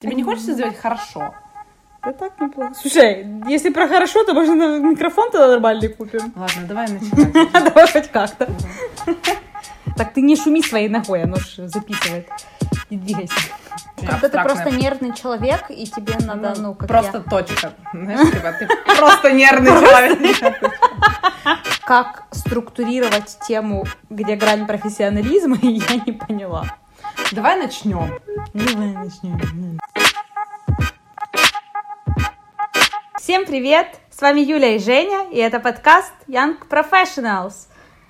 Тебе не хочется сделать хорошо? Да так неплохо. Слушай, если про хорошо, то можно микрофон тогда нормальный купим. Ладно, давай начинать. Давай хоть как-то. Так ты не шуми своей ногой, оно ж записывает. И двигайся. Когда ты просто нервный человек, и тебе надо, ну, как Просто точка. Знаешь, типа, ты просто нервный человек. Как структурировать тему, где грань профессионализма, я не поняла. Давай начнем. Давай начнем. Всем привет! С вами Юля и Женя, и это подкаст Young Professionals.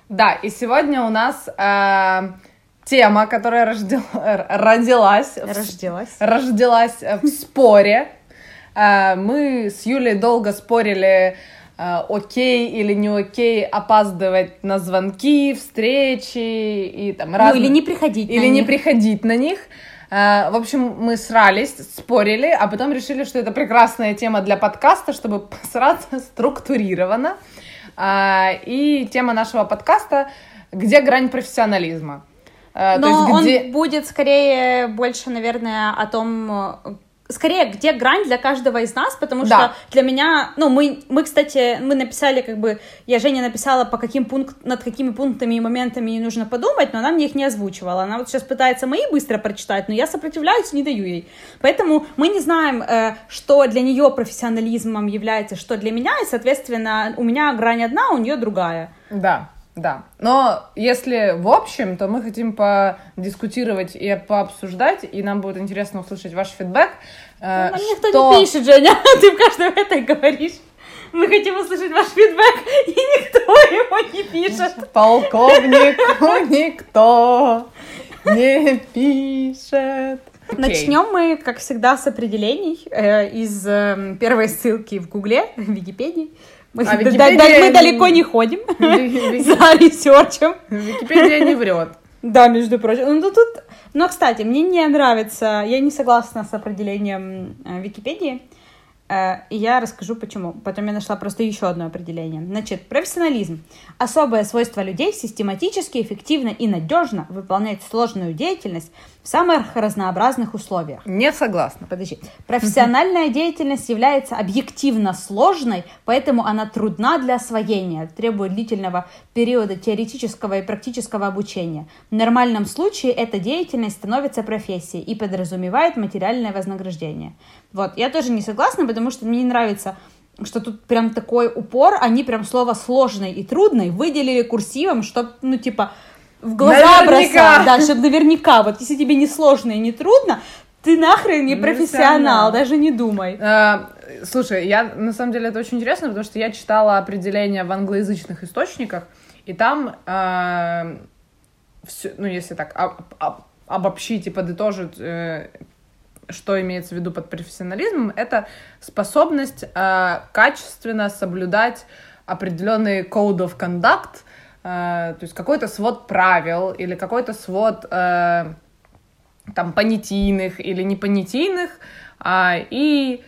Да, и сегодня у нас э, тема, которая рождел- родилась, Рождалась. рождалась э, в споре. Э, Мы с Юлей долго спорили, э, окей или не окей опаздывать на звонки, встречи и там Ну, разные... или не приходить на или не них. приходить на них. Э, В общем, мы срались, спорили, а потом решили, что это прекрасная тема для подкаста, чтобы посраться структурированно. А, И тема нашего подкаста «Где грань профессионализма?» Э, Но есть где- он будет скорее больше, наверное, о том, э, скорее, где грань для каждого из нас, потому Да. что для меня, ну, мы, мы, кстати, мы написали, как бы, я Женя написала, по каким пункт, над какими пунктами и моментами ей нужно подумать, но она мне их не озвучивала. Она вот сейчас пытается мои быстро прочитать, но я сопротивляюсь, не даю ей. Поэтому мы не знаем, э, что для нее профессионализмом является, что для меня, и, соответственно, у меня грань одна, у нее другая. Да, да. Но если в общем, то мы хотим подискутировать и пообсуждать, и нам будет интересно услышать ваш фидбэк. э, Нам никто что- не пишет, Женя, ты в каждом этой говоришь. Мы хотим услышать ваш фидбэк, и никто его не пишет. Полковнику никто не пишет. Окей. Начнем мы, как всегда, с определений э, из э, первой ссылки в Гугле, в Википедии. Мы, А да- Википедия- да- мы далеко не ходим за ресерчем. Википедия не врет. Да, между прочим. Ну, тут, тут- Но, кстати, мне не нравится, я не согласна с определением э, Википедии, э, и я расскажу почему. Потом я нашла просто еще одно определение. Значит, профессионализм. Особое свойство людей систематически, эффективно и надежно выполнять сложную деятельность в самых разнообразных условиях. Не согласна. Подожди. Профессиональная деятельность является объективно сложной, поэтому она трудна для освоения, требует длительного периода теоретического и практического обучения. В нормальном случае эта деятельность становится профессией и подразумевает материальное вознаграждение. Вот, я тоже не согласна, потому что мне не нравится что тут прям такой упор, они прям слово сложный и трудный выделили курсивом, чтобы, ну, типа, в глаза Наверняка. бросать, да, чтобы наверняка, вот если тебе не сложно и не трудно, ты нахрен не Не профессионал, даже не думай. Э, Слушай, я на самом деле это очень интересно, потому что я читала определение в англоязычных источниках, и там, э, всё- ну если так об- об- обобщить и подытожить, э, что имеется в виду под профессионализмом, это способность э, качественно соблюдать определенный code of conduct, э, то есть какой-то свод правил или какой-то свод э, там понятийных или непонятийных, а, и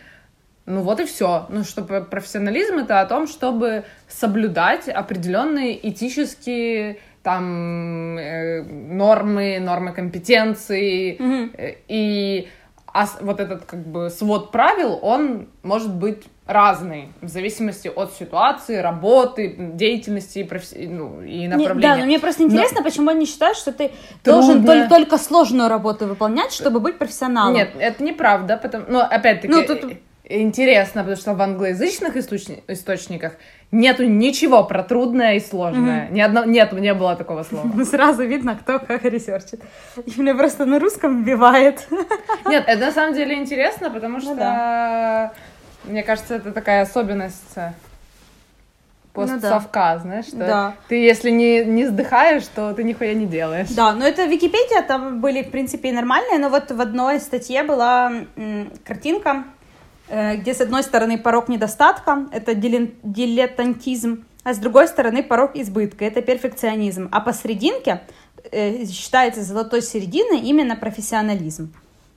ну вот и все. Ну что про- профессионализм это о том, чтобы соблюдать определенные этические там э, нормы, нормы компетенции э, и ас- вот этот как бы свод правил, он может быть разный в зависимости от ситуации, работы, деятельности и, професси- ну, и Не, направления. да, но мне просто Но- интересно, почему они считают, что ты должен Трудно. тол- только сложную работу выполнять, чтобы быть профессионалом. Нет, это неправда, потому... но опять-таки Ну, тут- интересно, потому что в англоязычных источни- источниках нету ничего про трудное и сложное. Ни одно... Нет, не было такого слова. Ну, Сразу видно, кто как research ит. Юля просто на русском вбивает. Нет, это на самом деле интересно, потому что, Ну да. мне кажется, это такая особенность э, Ну да. постсовка, знаешь, что Да. ты если не, не сдыхаешь, то ты нихуя не делаешь. Да, но это Википедия, там были, в принципе, и нормальные, но вот в одной статье была м, картинка, где с одной стороны порог недостатка, это дилетантизм, а с другой стороны порог избытка, это перфекционизм, а посерединке э, считается золотой серединой именно профессионализм.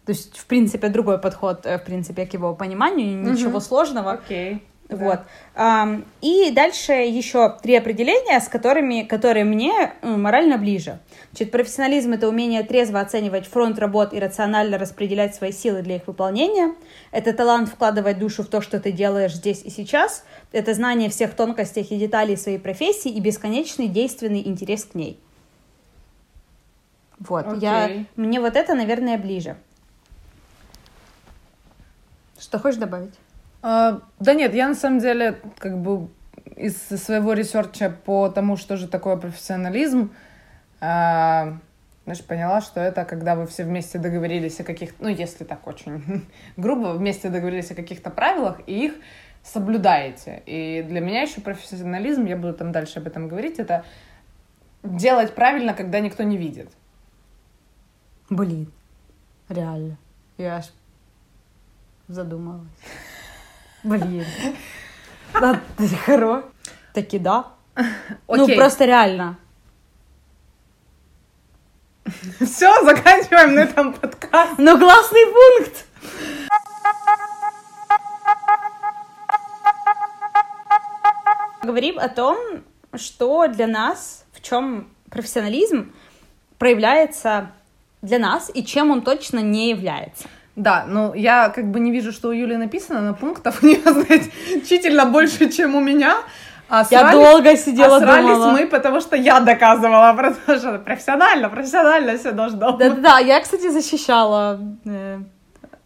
То есть, в принципе, другой подход, э, в принципе, к его пониманию, ничего Мгм. сложного. Окей. да. Вот. Ам, И дальше еще три определения, с которыми, которые мне э, морально ближе. Значит, профессионализм — это умение трезво оценивать фронт работ и рационально распределять свои силы для их выполнения. Это талант вкладывать душу в то, что ты делаешь здесь и сейчас. Это знание всех тонкостей и деталей своей профессии и бесконечный действенный интерес к ней. Вот, я, мне вот это, наверное, ближе. Что хочешь добавить? А, да нет, я на самом деле как бы из своего research а по тому, что же такое профессионализм, знаешь, поняла, что это когда вы все вместе договорились о каких-то, ну, если так очень грубо, вместе договорились о каких-то правилах и их соблюдаете. И для меня еще профессионализм, я буду там дальше об этом говорить, это делать правильно, когда никто не видит. Блин, реально. Я аж задумалась. Блин. Да, ты хоро. Таки да. Ну, просто реально. Все, заканчиваем на этом подкаст. Ну, классный пункт. Говорим о том, что для нас, в чем профессионализм проявляется для нас и чем он точно не является. Да, ну я как бы не вижу, что у Юли написано, но пунктов у нее значительно больше, чем у меня. А Я срались- долго сидела, а срались думала. мы, потому что я доказывала, потому что профессионально, профессионально все должно быть. Да-да-да, я, кстати, защищала э,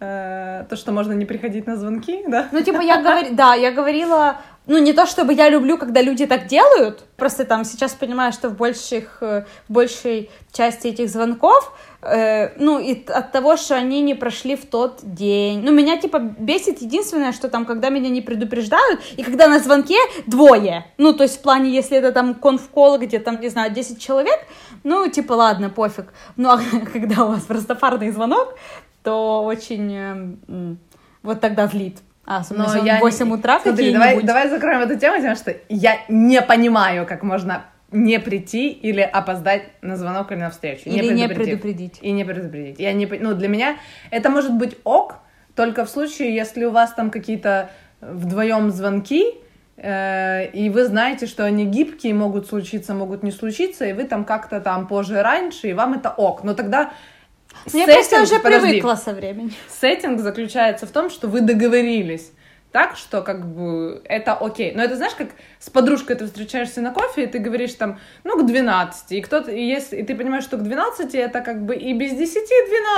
Э, То, что можно не приходить на звонки, да? Ну, типа, я говорила, да, я говорила, ну, не то чтобы я люблю, когда люди так делают, просто там сейчас понимаю, что в, больших, э, в большей части этих звонков, э, ну, и от того, что они не прошли в тот день. Ну, меня, типа, бесит единственное, что там, когда меня не предупреждают, и когда на звонке двое, ну, то есть в плане, если это там конфкол, где там, не знаю, 10 человек, ну, типа, ладно, пофиг. Ну, а когда у вас просто звонок, то очень э, вот тогда злит. А, Но я в не- 8 утра Смотри, давай, давай закроем эту тему тем, что я не понимаю, как можно не прийти или опоздать на звонок или на встречу. Или не предупредив. предупредить. И не предупредить. Я не, ну, для меня это может быть ок, только в случае, если у вас там какие-то вдвоем звонки, э, и вы знаете, что они гибкие, могут случиться, могут не случиться, и вы там как-то там позже, раньше, и вам это ок. Но тогда Сеттинг- я уже подожди, привыкла со временем. Сеттинг заключается в том, что вы договорились так, что как бы это окей. Но это знаешь, как с подружкой ты встречаешься на кофе, и ты говоришь там, ну, к 12, и кто-то, и если, и ты понимаешь, что к 12 это как бы и без 10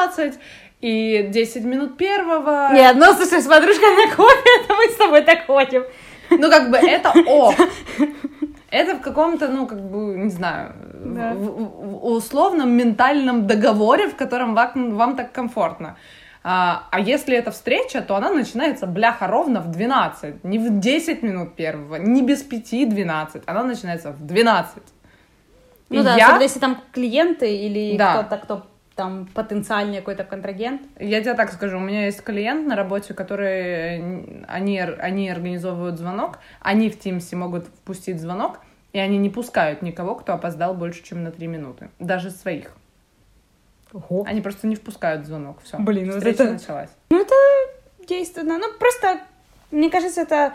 12, и 10 минут первого. Нет, ну, слушай, с подружкой на кофе, это мы с тобой так ходим. Ну, как бы это ок. Это в каком-то, ну, как бы, не знаю, Да. в, в- условном ментальном договоре, в котором вам, вам так комфортно. А, а если это встреча, то она начинается, бляха, ровно в 12. Не в 10 минут первого, не без 5 12. Она начинается в 12. И Ну да, я, особенно если там клиенты или Да. кто-то, кто там потенциальный какой-то контрагент. я тебе так скажу, у меня есть клиент на работе, который, они, они организовывают звонок, они в Тимсе могут впустить звонок, и они не пускают никого, кто опоздал больше, чем на 3 минуты. Даже своих. Ого. Они просто не впускают звонок. Все. Блин, встреча это- началась. Ну, это действенно. Ну, просто, мне кажется, это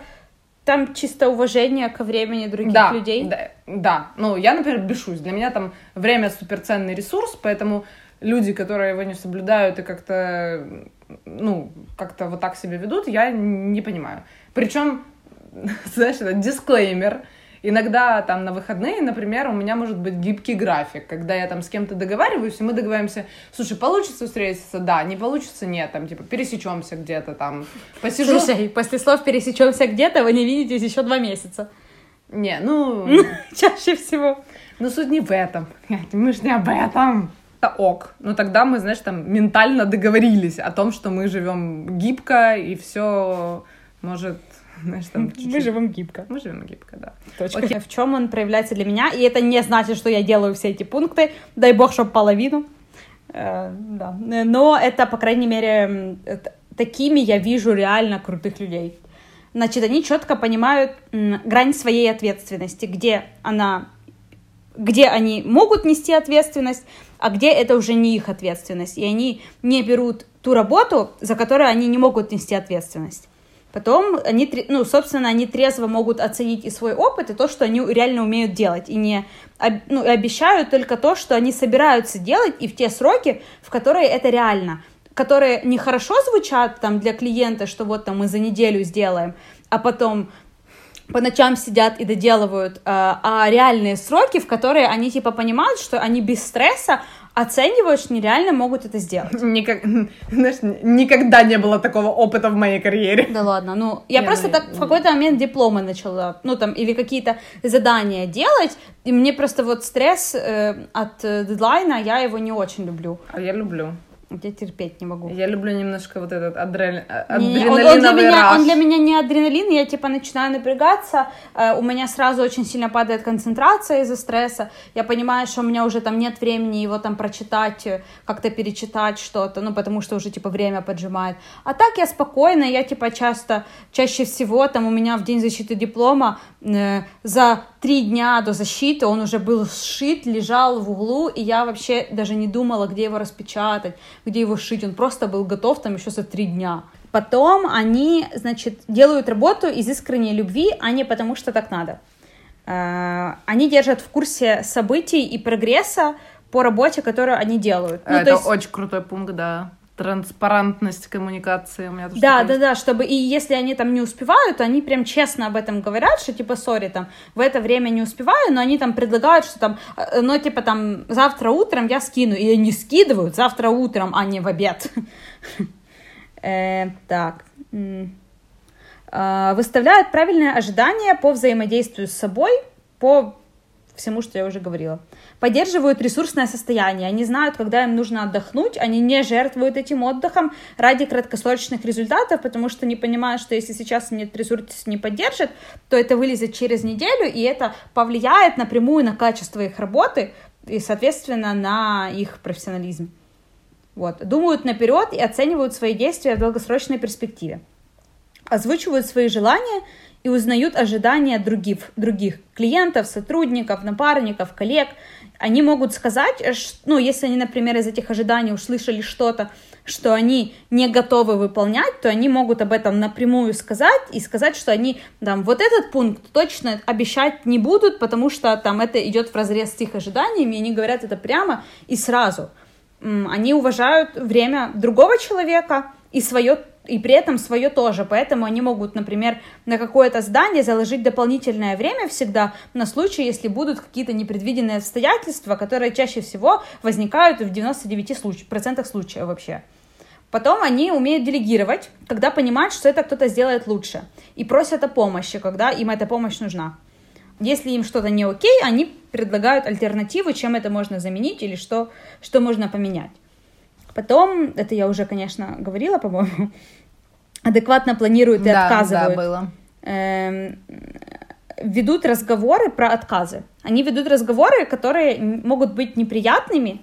там чисто уважение ко времени других да, людей. Да, да. Ну, я, например, бешусь. Для меня там время суперценный ресурс, поэтому люди, которые его не соблюдают и как-то, ну, как-то вот так себя ведут, я не понимаю. Причем, знаешь, это дисклеймер. Иногда там на выходные, например, у меня может быть гибкий график, когда я там с кем-то договариваюсь, и мы договариваемся, слушай, получится встретиться? Да, не получится? Нет, там, типа, пересечемся где-то там, посижу. Слушай, после слов пересечемся где-то, вы не видитесь еще два месяца. Не, ну, Чаще всего. Но суть не в этом. Мы же не об этом. Это ок. Ну тогда мы, знаешь, там ментально договорились о том, что мы живем гибко и все может, знаешь, там чуть-чуть- живем гибко. Мы живем гибко, да. Точка. В чем он проявляется для меня? И это не значит, что я делаю все эти пункты. Дай бог, чтобы половину. Э, да. Но это, по крайней мере, такими я вижу реально крутых людей. Значит, они четко понимают грань своей ответственности, где она, где они могут нести ответственность, а где это уже не их ответственность. И они не берут ту работу, за которую они не могут нести ответственность. Потом они, ну, собственно, они трезво могут оценить и свой опыт, и то, что они реально умеют делать, и не ну, и обещают только то, что они собираются делать, и в те сроки, в которые это реально, которые нехорошо звучат там для клиента, что вот там мы за неделю сделаем, а потом по ночам сидят и доделывают, а, а реальные сроки, в которые они типа понимают, что они без стресса оценивают, что нереально могут это сделать. Никак, знаешь, никогда не было такого опыта в моей карьере. Да ладно, ну, я Не, просто ну, так я- в какой-то момент дипломы начала, ну, там, или какие-то задания делать, и мне просто вот стресс э, от э, дедлайна, я его не очень люблю. А я люблю. Я терпеть не могу. Я люблю немножко вот этот адрен... Не-не, он, он для адреналиновый меня, он для меня не адреналин, я типа начинаю напрягаться, э, у меня сразу очень сильно падает концентрация из-за стресса, я понимаю, что у меня уже там нет времени его там прочитать, э, как-то перечитать что-то, ну потому что уже типа время поджимает. А так я спокойно, я типа часто, чаще всего там у меня в день защиты диплома за три дня до защиты он уже был сшит, лежал в углу, и я вообще даже не думала, где его распечатать, где его шить, он просто был готов там еще за три дня. Потом они, значит, делают работу из искренней любви, а не потому, что так надо. Э, Они держат в курсе событий и прогресса по работе, которую они делают. Ну, то Это есть- очень крутой пункт, да. Транспарантность коммуникации у меня тоже Да, да, да, чтобы и если они там не успевают, они прям честно об этом говорят, что типа, сори, там, в это время не успеваю, но они там предлагают, что там, э, ну, типа, там, завтра утром я скину, и они скидывают завтра утром, а не в обед. Э, Так. А, Выставляют правильное ожидание по взаимодействию с собой, по всему, что я уже говорила. Поддерживают ресурсное состояние. Они знают, когда им нужно отдохнуть. Они не жертвуют этим отдыхом ради краткосрочных результатов, потому что не понимают, что если сейчас нет ресурс не поддержит, то это вылезет через неделю, и это повлияет напрямую на качество их работы и, соответственно, на их профессионализм. Вот. Думают наперед и оценивают свои действия в долгосрочной перспективе озвучивают свои желания и узнают ожидания других, других клиентов, сотрудников, напарников, коллег. Они могут сказать, э, ш- ну, если они, например, из этих ожиданий услышали что-то, что они не готовы выполнять, то они могут об этом напрямую сказать и сказать, что они там вот этот пункт точно обещать не будут, потому что там это идет в разрез с их ожиданиями, и они говорят это прямо и сразу. Они уважают время другого человека и свое и при этом свое тоже. Поэтому они могут, например, на какое-то здание заложить дополнительное время всегда на случай, если будут какие-то непредвиденные обстоятельства, которые чаще всего возникают в 99% случ- процентах случаев вообще. Потом они умеют делегировать, когда понимают, что это кто-то сделает лучше. И просят о помощи, когда им эта помощь нужна. Если им что-то не окей, они предлагают альтернативу, чем это можно заменить или что, что можно поменять. Потом, это я уже, конечно, говорила, по-моему, адекватно планируют и Да, отказывают. да, было. Эм, ведут разговоры про отказы. Они ведут разговоры, которые могут быть неприятными,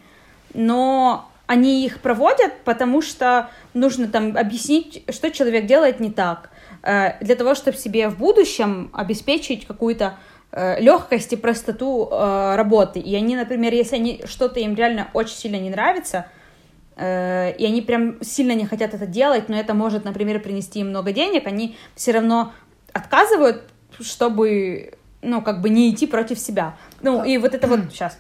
но они их проводят, потому что нужно там объяснить, что человек делает не так, э, для того, чтобы себе в будущем обеспечить какую-то легкость и простоту э, работы. И они, например, если они что-то им реально очень сильно не нравится, э, и они прям сильно не хотят это делать, но это может, например, принести им много денег, они все равно отказывают, чтобы, ну, как бы не идти против себя. Ну, и вот это вот сейчас.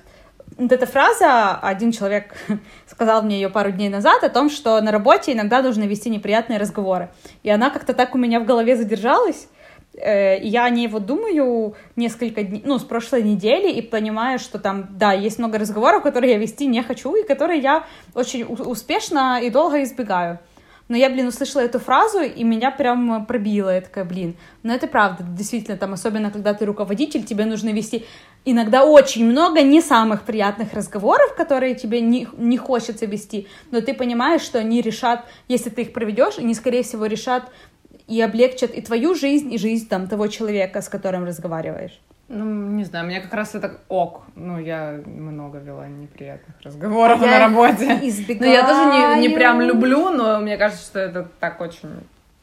Вот эта фраза, один человек сказал мне ее пару дней назад, о том, что на работе иногда нужно вести неприятные разговоры. И она как-то так у меня в голове задержалась, Э, я о ней вот думаю несколько дней, ну, с прошлой недели, и понимаю, что там, да, есть много разговоров, которые я вести не хочу, и которые я очень успешно и долго избегаю. Но я, блин, услышала эту фразу, и меня прям пробило. Я такая, блин, ну это правда, действительно, там, особенно когда ты руководитель, тебе нужно вести иногда очень много не самых приятных разговоров, которые тебе не, не хочется вести, но ты понимаешь, что они решат, если ты их проведешь, они, скорее всего, решат и облегчат и твою жизнь, и жизнь там того человека, с которым разговариваешь. Ну, не знаю, мне как раз это ок. Ну, я много вела неприятных разговоров Я на работе. избегаю. Ну, я тоже не, не прям люблю, но мне кажется, что это так очень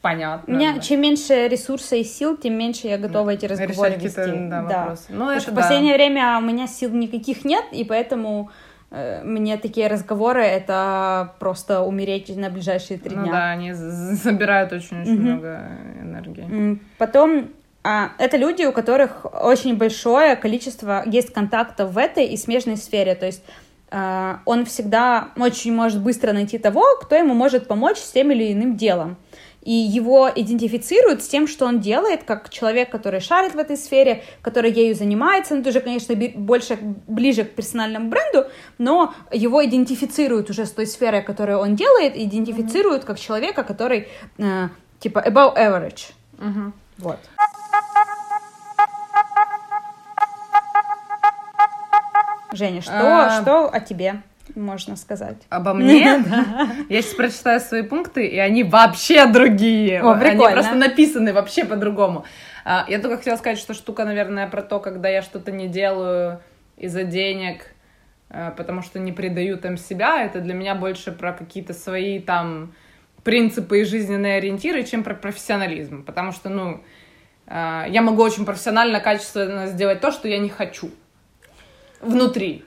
понятно. У меня да. чем меньше ресурса и сил, тем меньше я готова эти разговоры Решать вести. да, вопросы. Ну, Потому это что в да. последнее время у меня сил никаких нет, и поэтому мне такие разговоры это просто умереть на ближайшие три Ну дня. да, они забирают очень-очень Мгм. много энергии. Потом а, это люди, у которых очень большое количество есть контактов в этой и смежной сфере. То есть а, он всегда очень может быстро найти того, кто ему может помочь с тем или иным делом. И его идентифицируют с тем, что он делает, как человек, который шарит в этой сфере, который ею занимается. Ну, это уже, конечно, больше ближе к персональному бренду, но его идентифицируют уже с той сферой, которую он делает, идентифицируют как человека, который э, типа above average. Мгм. Вот. Женя, что, А. что о тебе можно сказать? Обо мне? Я сейчас прочитаю свои пункты, и они вообще другие. О, Они прикольно. просто написаны вообще по-другому. А, Я только хотела сказать, что штука, наверное, про то, когда я что-то не делаю из-за денег, а, потому что не предаю там себя, это для меня больше про какие-то свои там принципы и жизненные ориентиры, чем про профессионализм. Потому что, ну, а, я могу очень профессионально, качественно сделать то, что я не хочу. Внутри.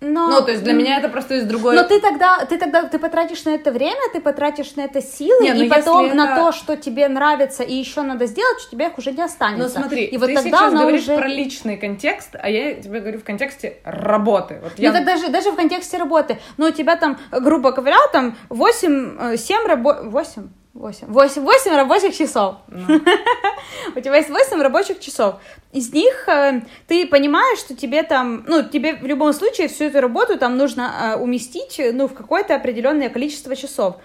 Но, Ну, то есть для меня это просто из другой... Но ты тогда, ты тогда, ты потратишь на это время, ты потратишь на это силы, Не, ну и потом если на это- то, что тебе нравится и еще надо сделать, что тебе их уже не останется. Ну смотри, и вот ты тогда сейчас говоришь уже... про личный контекст, а я тебе говорю в контексте работы. Вот я... Ну так даже, даже в контексте работы. Ну, у тебя там, грубо говоря, там 8, 7 рабо... 8? 8, 8, 8 рабочих часов. Ну. У тебя есть 8 рабочих часов. Из них э, ты понимаешь, что тебе там, ну, тебе в любом случае всю эту работу там нужно э, уместить, ну, в какое-то определенное количество часов.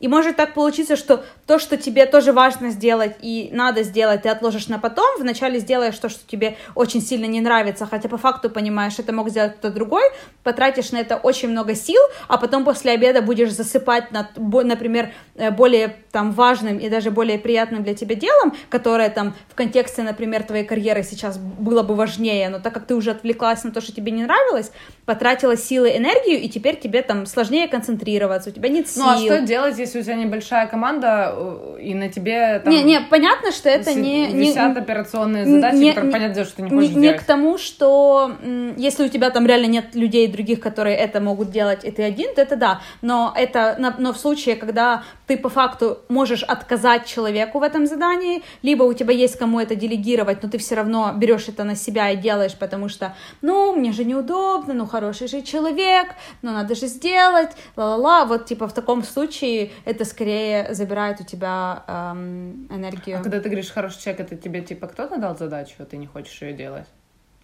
И может так получиться, что то, что тебе тоже важно сделать и надо сделать, ты отложишь на потом, вначале сделаешь то, что тебе очень сильно не нравится, хотя по факту понимаешь, это мог сделать кто-то другой, потратишь на это очень много сил, а потом после обеда будешь засыпать над, например, э, более там важным и даже более приятным для тебя делом, которое там в контексте, например, твоей карьеры сейчас было бы важнее, но так как ты уже отвлеклась на то, что тебе не нравилось, потратила силы, энергию, и теперь тебе там сложнее концентрироваться, у тебя нет сил. Ну а что делать, если у тебя небольшая команда, э, и на тебе там Не, не, понятно, что это не... не- висят операционные задачи, не- которые не- понятно, что ты не не, хочешь не делать. к тому, что если у тебя там реально нет людей других, которые это могут делать, и ты один, то это да. Но это, но в случае, когда ты по факту можешь отказать человеку в этом задании, либо у тебя есть кому это делегировать, но ты все равно берешь это на себя и делаешь, потому что, ну, мне же неудобно, ну, хороший же человек, ну, надо же сделать, ла-ла-ла. Вот, типа, в таком случае это скорее забирает у тебя эм, энергию. А когда ты говоришь хороший человек, это тебе типа кто-то дал задачу, а ты не хочешь ее делать?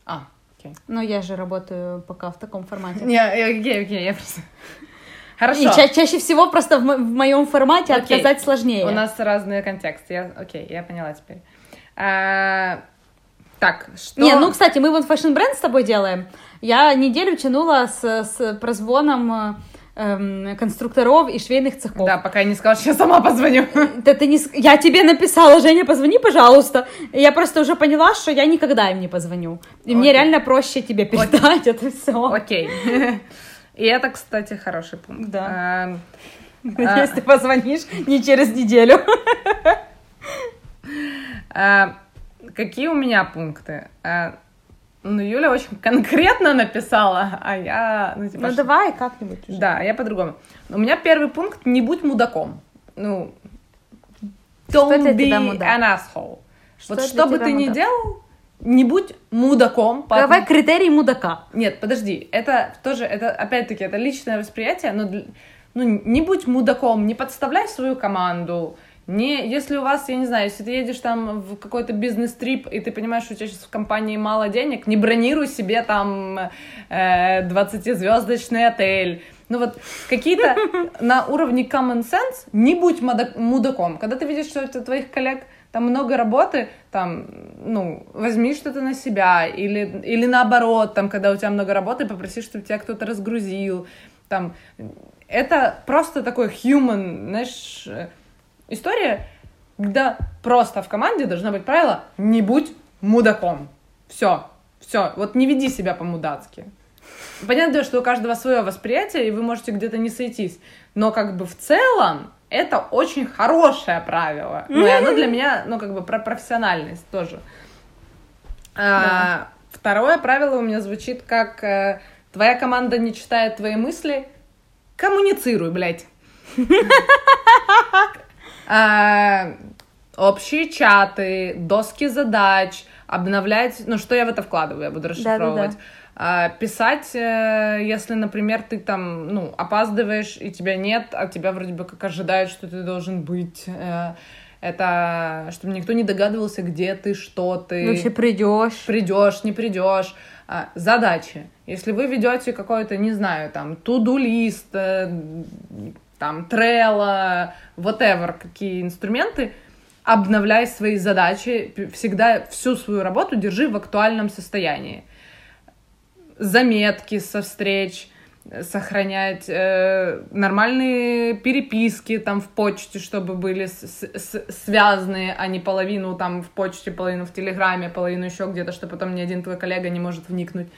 А, окей. Но я же работаю пока в таком формате. Не, окей, окей, я просто... Хорошо. И ча- чаще всего просто в, мо- в моем формате Окей. отказать сложнее. У нас разные контексты. Я... Окей, я поняла теперь. А, Так, что... Не, ну, кстати, мы вот Fashion Brand с тобой делаем. Я неделю тянула с, с прозвоном э, эм, конструкторов и швейных цехов. Да, пока я не сказала, что я сама позвоню. Да ты не... Я тебе написала, Женя, позвони, пожалуйста. Я просто уже поняла, что я никогда им не позвоню. И мне Окей. реально проще тебе передать это все. Окей. И это, кстати, хороший пункт. Да. А, Надеюсь, ты позвонишь не через неделю. а, Какие у меня пункты? Ну, Юля очень конкретно написала, а я... Ну, типа, Ну что- давай как-нибудь уже. Да, я по-другому. У меня первый пункт — не будь мудаком. Ну, Что don't для be an asshole. Что вот что бы ты ни делал, не будь мудаком. по Давай отно- критерий мудака. Нет, подожди, это тоже, это опять-таки, это личное восприятие, но ну, не будь мудаком, не подставляй свою команду, не, если у вас, я не знаю, если ты едешь там в какой-то бизнес-трип, и ты понимаешь, что у тебя сейчас в компании мало денег, не бронируй себе там э, 20-звездочный отель. Ну вот какие-то на уровне common sense не будь мудак- мудаком. Когда ты видишь, что у твоих коллег там много работы, там, ну, возьми что-то на себя, или, или наоборот, там, когда у тебя много работы, попроси, чтобы тебя кто-то разгрузил, там, это просто такой human, знаешь, история, когда просто в команде должно быть правило «не будь мудаком». Все, все, вот не веди себя по-мудацки. Понятно, что у каждого свое восприятие, и вы можете где-то не сойтись, но как бы в целом это очень хорошее правило. Ну, и оно для меня, ну, как бы про профессиональность тоже. А, Второе правило у меня звучит как э, Твоя команда не читает твои мысли, коммуницируй, блядь. А, Общие чаты, доски задач, обновлять, ну что я в это вкладываю, я буду расшифровывать. А, Писать, э, если, например, ты там, ну, опаздываешь, и тебя нет, а тебя вроде бы как ожидают, что ты должен быть. э, Это чтобы никто не догадывался, где ты, что ты. Вообще придешь. Придешь, не придешь. А, Задачи. Если вы ведете какой-то, не знаю, там, туду-лист, э, там, Trello, whatever, какие инструменты, обновляй свои задачи, всегда всю свою работу держи в актуальном состоянии. Заметки со встреч, э, сохранять э, нормальные переписки там в почте, чтобы были с- с- с- связанные, а не половину там в почте, половину в Телеграме, половину еще где-то, что потом ни один твой коллега не может вникнуть.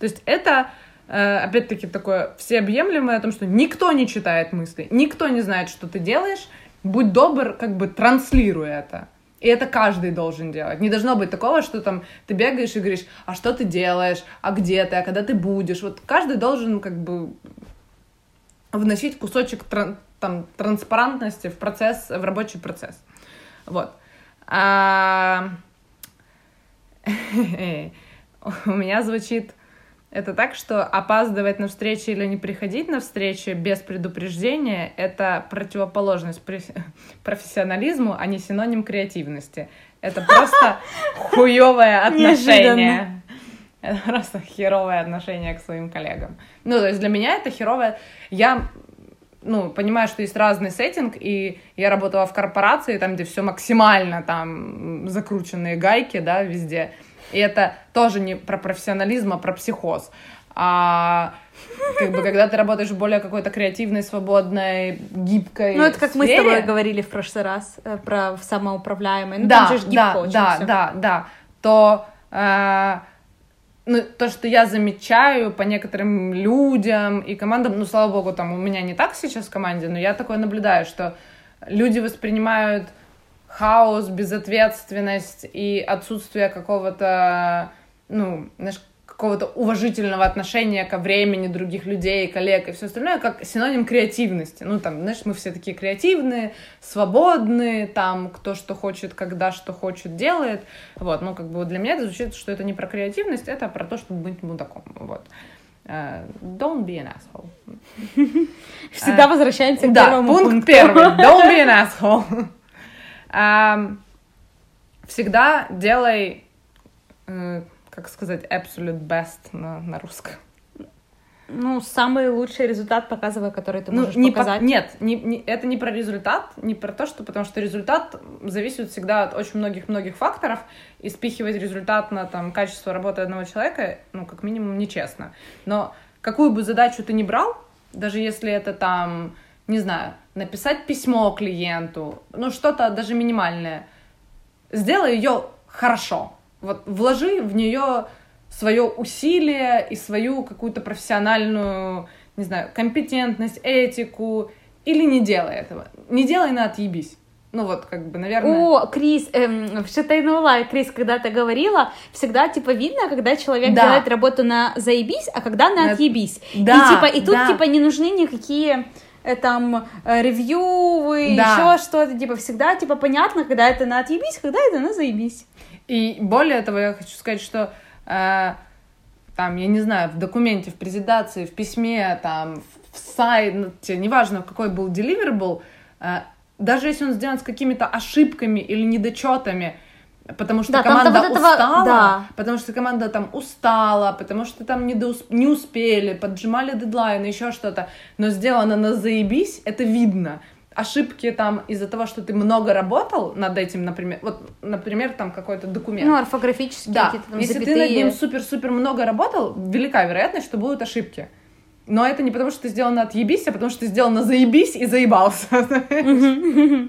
То есть это, опять-таки, такое всеобъемлемое о том, что никто не читает мысли, никто не знает, что ты делаешь. Будь добр, как бы транслируй это. И это каждый должен делать. Не должно быть такого, что там ты бегаешь и говоришь, а что ты делаешь, а где ты, а когда ты будешь. Вот каждый должен как бы вносить кусочек тран- там, транспарантности в процесс, в рабочий процесс. Вот. А, У меня звучит это так, что опаздывать на встречу или не приходить на встречу без предупреждения — это противоположность профессионализму, а не синоним креативности. Это просто хуевое отношение. Это просто херовое отношение к своим коллегам. Ну, то есть для меня это херовое... Я ну, понимаю, что есть разный сеттинг, и я работала в корпорации, там, где все максимально там закрученные гайки, да, везде. И это тоже не про профессионализм, а про психоз. А как бы, когда ты работаешь в более какой-то креативной, свободной, гибкой Ну, это как мы с сфере- тобой говорили в прошлый раз э, про самоуправляемые. Ну, да, там же да, очень да, всё. да, да, то э, ну, то, что я замечаю по некоторым людям и командам, ну, слава богу, там у меня не так сейчас в команде, но я такое наблюдаю, что люди воспринимают хаос, безответственность и отсутствие какого-то, ну, знаешь, какого-то уважительного отношения ко времени других людей, коллег и все остальное, как синоним креативности. Ну, там, знаешь, мы все такие креативные, свободные, там, кто что хочет, когда что хочет, делает. Вот, ну, как бы для меня это звучит, что это не про креативность, это про то, чтобы быть мудаком. Вот. Э, Don't be an asshole. Всегда возвращаемся к Да, первому пункт пункту. первый. Don't be an asshole. Всегда делай, э, как сказать, absolute best на, на русском. Ну, самый лучший результат показывай, который ты Ну, можешь не по- показать. Нет, не, не- это не про результат, не про то, что... Потому что результат зависит всегда от очень многих-многих факторов, и спихивать результат на там, качество работы одного человека, ну, как минимум, нечестно. Но какую бы задачу ты ни брал, даже если это там, не знаю, написать письмо клиенту, ну, что-то даже минимальное, сделай ее хорошо. Вот вложи в нее свое усилие и свою какую-то профессиональную, не знаю, компетентность, этику, или не делай этого. Не делай на отъебись. Ну вот, как бы, наверное... О, Крис, эм, в Шатайнула, Крис, когда ты говорила, всегда, типа, видно, когда человек Да. делает работу на заебись, а когда на На- отъебись. Да, и, типа, и тут, да. типа, не нужны никакие там э, ревьювы, Да. еще что-то, типа, всегда, типа, понятно, когда это на отъебись, когда это на заебись. И более того, я хочу сказать, что э, там, я не знаю, в документе, в презентации, в письме, там, в сайте, неважно, какой был deliverable, э, даже если он сделан с какими-то ошибками или недочетами, потому что Да, команда вот этого- устала, да. потому что команда там устала, потому что там не, доус- не успели, поджимали дедлайны, еще что-то, но сделано на заебись, это видно. Ошибки там из-за того, что ты много работал над этим, например, вот, например, там какой-то документ. Ну, орфографические Да, какие-то там если запятые. ты над ним супер-супер много работал, велика вероятность, что будут ошибки. Но это не потому, что ты сделал на отъебись, а потому что ты сделал на заебись и заебался.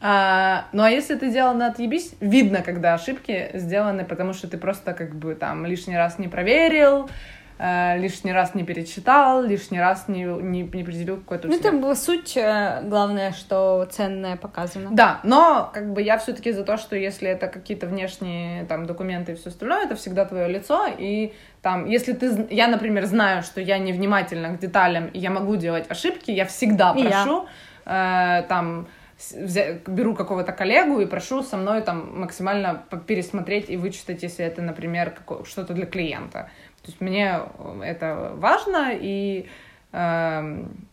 А, Ну а если ты делал на отъебись, видно, когда ошибки сделаны, потому что ты просто как бы там лишний раз не проверил, э, лишний раз не перечитал, лишний раз не, не, не определил какой-то... Ну, это была суть, э, главное, что ценное показано. Да, но как бы я все-таки за то, что если это какие-то внешние там документы и все остальное, это всегда твое лицо, и там, если ты, я, например, знаю, что я невнимательна к деталям, и я могу делать ошибки, я всегда И я. прошу, э, там, беру какого-то коллегу и прошу со мной там максимально пересмотреть и вычитать, если это, например, како- что-то для клиента. То есть мне э, это важно, и эм,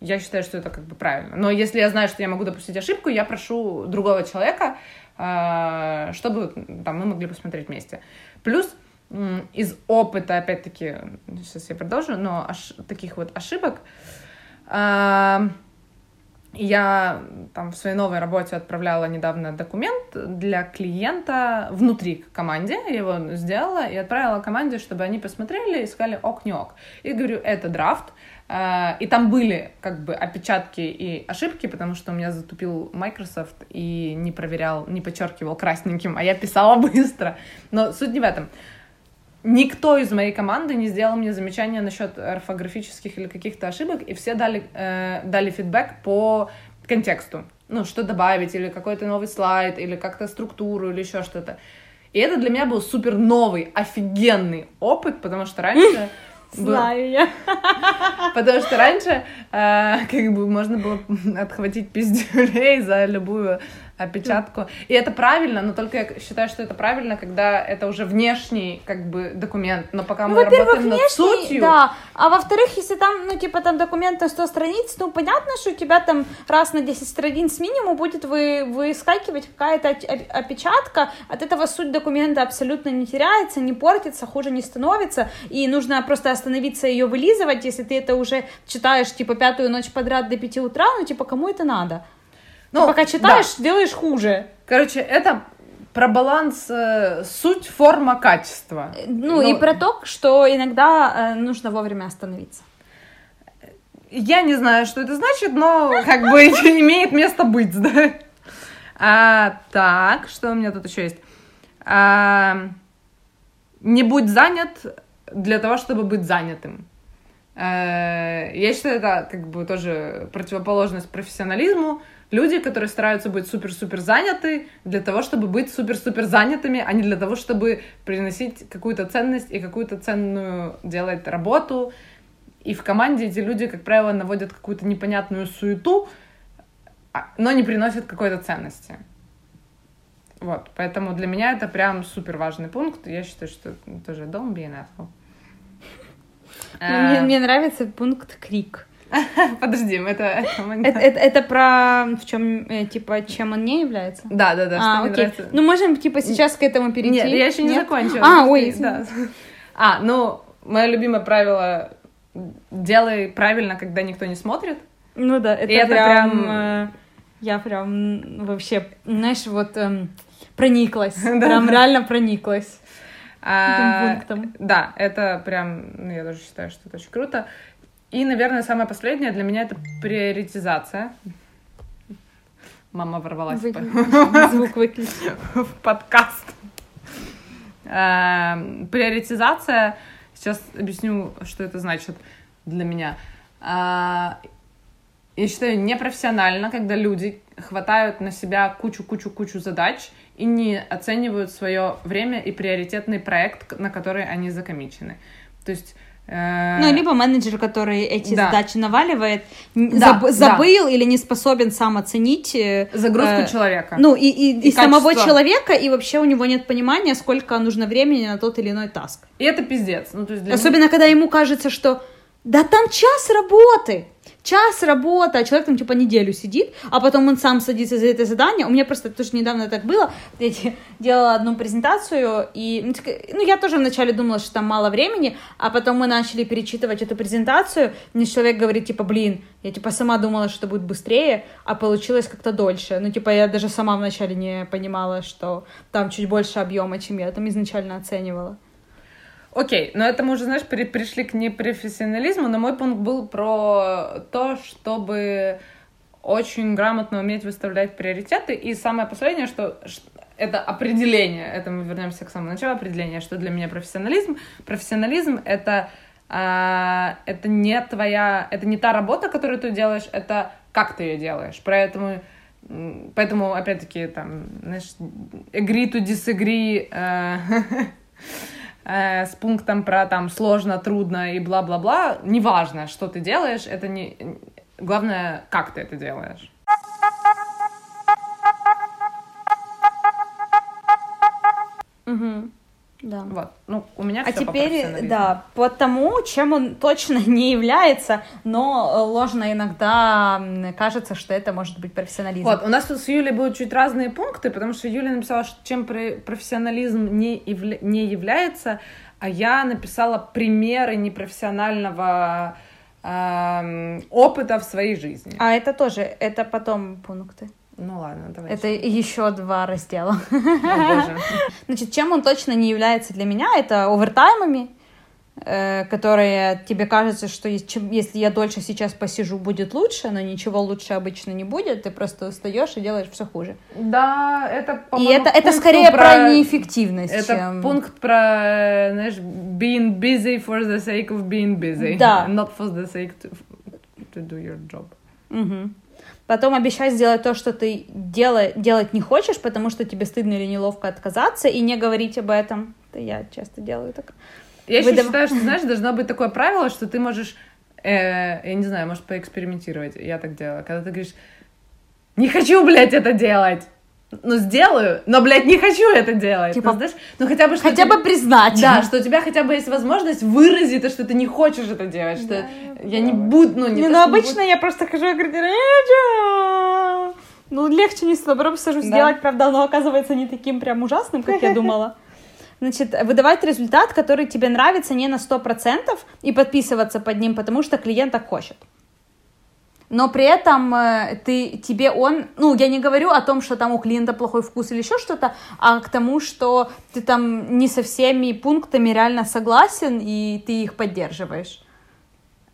я считаю, что это как бы правильно. Но если я знаю, что я могу допустить ошибку, я прошу другого человека, э, чтобы там, мы могли посмотреть вместе. Плюс из опыта, опять-таки, сейчас я продолжу, но ош- таких вот ошибок, а, я там в своей новой работе отправляла недавно документ для клиента внутри команде, я его сделала и отправила команде, чтобы они посмотрели и сказали ок, не ок. И говорю, это драфт, А, и там были как бы опечатки и ошибки, потому что у меня затупил Microsoft и не проверял, не подчеркивал красненьким, а я писала быстро. Но суть не в этом. Никто из моей команды не сделал мне замечания насчет орфографических или каких-то ошибок, и все дали, э, дали фидбэк по контексту. Ну, что добавить, или какой-то новый слайд, или как-то структуру, или еще что-то. И это для меня был супер новый, офигенный опыт, потому что раньше... Знаю я. Потому что раньше э, как бы можно было отхватить пиздюлей за любую опечатку. И это правильно, но только я считаю, что это правильно, когда это уже внешний как бы документ. Но пока Ну, мы работаем над внешний, сутью... да. А во-вторых, если там, ну, типа, там документ на 100 страниц, ну, понятно, что у тебя там раз на 10 страниц минимум будет вы, выскакивать какая-то опечатка. От этого суть документа абсолютно не теряется, не портится, хуже не становится. И нужно просто остановиться ее вылизывать, если ты это уже читаешь, типа, пятую ночь подряд до 5 утра, ну, типа, кому это надо? Ну, Ты пока читаешь, делаешь хуже. Короче, это про баланс э, суть, форма, качество. Ну, и про то, что иногда э, нужно вовремя остановиться. Я не знаю, что это значит, но как бы имеет место быть, да. А, так, что у меня тут еще есть? А, не будь занят для того, чтобы быть занятым. Э, Я считаю, это как бы тоже противоположность профессионализму. Люди, которые стараются быть супер-супер заняты для того, чтобы быть супер-супер занятыми, а не для того, чтобы приносить какую-то ценность и какую-то ценную делать работу. И в команде эти люди, как правило, наводят какую-то непонятную суету, а- но не приносят какой-то ценности. Вот, поэтому для меня это прям супер важный пункт. Я считаю, что это тоже don't be an asshole. Ну, Мне, Э, мне нравится пункт крик. Подожди, это... это Это, про в чем типа чем он не является? Да, да, да, а, окей. нравится. Ну можем типа сейчас к этому перейти. Нет, я еще не Нет? закончила. А, ой, да. А, ну, мое любимое правило делай правильно, когда никто не смотрит. Ну да, это, И это прям, прям- э, я прям вообще, знаешь, вот эм, прониклась, прям реально прониклась А. Да, это прям, ну, я тоже считаю, что это очень круто. И, наверное, самое последнее для меня это приоритизация. Мама ворвалась Вы- в Звук выключи. в подкаст. Эм, Приоритизация. Сейчас объясню, что это значит для меня. А, Я считаю непрофессионально, когда люди хватают на себя кучу-кучу-кучу задач и не оценивают свое время и приоритетный проект, на который они закомичены. То есть... э, Ну, либо менеджер, который эти Да. задачи наваливает, Да, заб- да. забыл или не способен сам оценить. э, Загрузку э, человека. Ну, и, и, и И самого человека, и вообще у него нет понимания, сколько нужно времени на тот или иной таск. И это пиздец. Ну, то есть для Особенно, когда ему кажется, что да там час работы, час работы, а человек там типа неделю сидит, а потом он сам садится за это задание. У меня просто тоже недавно так было. Я де- делала одну презентацию, и ну, ну, я тоже вначале думала, что там мало времени, а потом мы начали перечитывать эту презентацию, мне человек говорит, типа, блин, я типа сама думала, что будет быстрее, а получилось как-то дольше. Ну, типа, я даже сама вначале не понимала, что там чуть больше объема, чем я там изначально оценивала. Окей, но это мы уже, знаешь, при- пришли к непрофессионализму, но мой пункт был про то, чтобы очень грамотно уметь выставлять приоритеты. И самое последнее, что это определение, это мы вернемся к самому началу определения, что для меня профессионализм. Профессионализм — это, а, это не твоя, это не та работа, которую ты делаешь, это как ты ее делаешь. Поэтому, поэтому опять-таки, там, знаешь, agree to disagree э, э, с пунктом про там сложно, трудно и бла-бла-бла, неважно, что ты делаешь, это не... Главное, как ты это делаешь. Мгм. Да. Вот. Ну, у меня А по теперь, да, по тому, чем он точно не является, но э, ложно иногда кажется, что это может быть профессионализм. Вот, у нас тут с Юлей будут чуть разные пункты, потому что Юля написала, что чем про- профессионализм не, явля- не является, а я написала примеры непрофессионального эм, опыта в своей жизни. А это тоже, это потом пункты. Ну ладно, давай. Это еще два раздела. О. Значит, чем он точно не является для меня, это овертаймами, э, которые тебе кажется, что если я дольше сейчас посижу, будет лучше, но ничего лучше обычно не будет, ты просто устаешь и делаешь все хуже. Да, это, И это, это скорее про, неэффективность, Это чем... пункт про, знаешь, being busy for the sake of being busy. Да. Not for the sake to, to do your job. Мгм. Потом обещай сделать то, что ты дела- делать не хочешь, потому что тебе стыдно или неловко отказаться, и не говорить об этом. Это я часто делаю так. Я еще Выдав- считаю, что, знаешь, должно быть такое правило, что ты можешь, э, я не знаю, может, поэкспериментировать. Я так делаю. Когда ты говоришь, не хочу, блядь, это делать. Ну, сделаю, но, блядь, не хочу это делать. Типа, ну, знаешь, ну, хотя бы, что Хотя тебе- бы признать. Да, что у тебя хотя бы есть возможность выразить то, что ты не хочешь это делать, что я не буду, ну, не, Не, то, ну обычно я просто хожу и говорю, ну легче не с наоборот сажусь Да. сделать, правда, оно оказывается не таким прям ужасным, как я думала. Значит, выдавать результат, который тебе нравится не на 100% и подписываться под ним, потому что клиент так хочет. Но при этом э, ты, тебе он, ну, я не говорю о том, что там у клиента плохой вкус или еще что-то, а к тому, что ты там не со всеми пунктами реально согласен, и ты их поддерживаешь.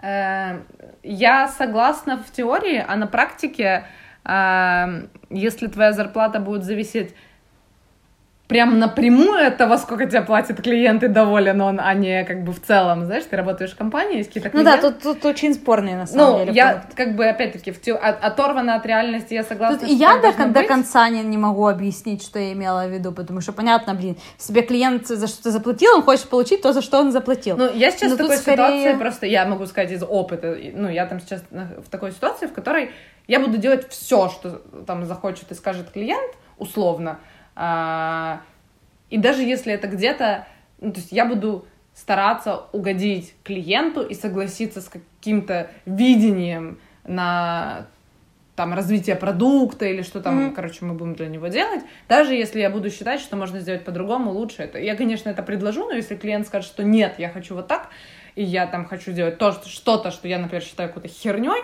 Э, Я согласна в теории, а на практике, э, если твоя зарплата будет зависеть прям напрямую от того, сколько тебе платит клиент и доволен он, а не как бы в целом, знаешь, ты работаешь в компании, есть какие-то Ну да, клиенты. тут, тут очень спорные на самом Ну, деле. я пункты. как бы опять-таки в те- от- оторвана от реальности, я согласна. Тут и я до, до конца не, не могу объяснить, что я имела в виду, потому что понятно, блин, себе клиент за что-то заплатил, он хочет получить то, за что он заплатил. Ну, я сейчас Но в такой скорее- ситуации, просто я могу сказать из опыта, ну, я там сейчас в такой ситуации, в которой я буду делать все, что там захочет и скажет клиент, условно, и даже если это где-то, ну, то есть я буду стараться угодить клиенту и согласиться с каким-то видением на там развитие продукта или что там, Мгм. короче, мы будем для него делать, даже если я буду считать, что можно сделать по-другому, лучше это. Я, конечно, это предложу, но если клиент скажет, что нет, я хочу вот так, и я там хочу делать то, что, что-то, что я, например, считаю какой-то херней,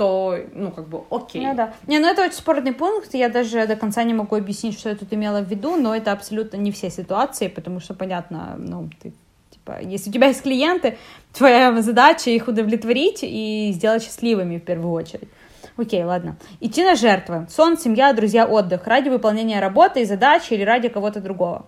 то, ну, как бы, окей. Ну да. Не, ну это очень спорный пункт, я даже до конца не могу объяснить, что я тут имела в виду, но это абсолютно не все ситуации, потому что, понятно, ну, ты, типа, если у тебя есть клиенты, твоя задача их удовлетворить и сделать счастливыми в первую очередь. Окей, ладно. Идти на жертвы. Сон, семья, друзья, отдых. Ради выполнения работы и задачи или ради кого-то другого.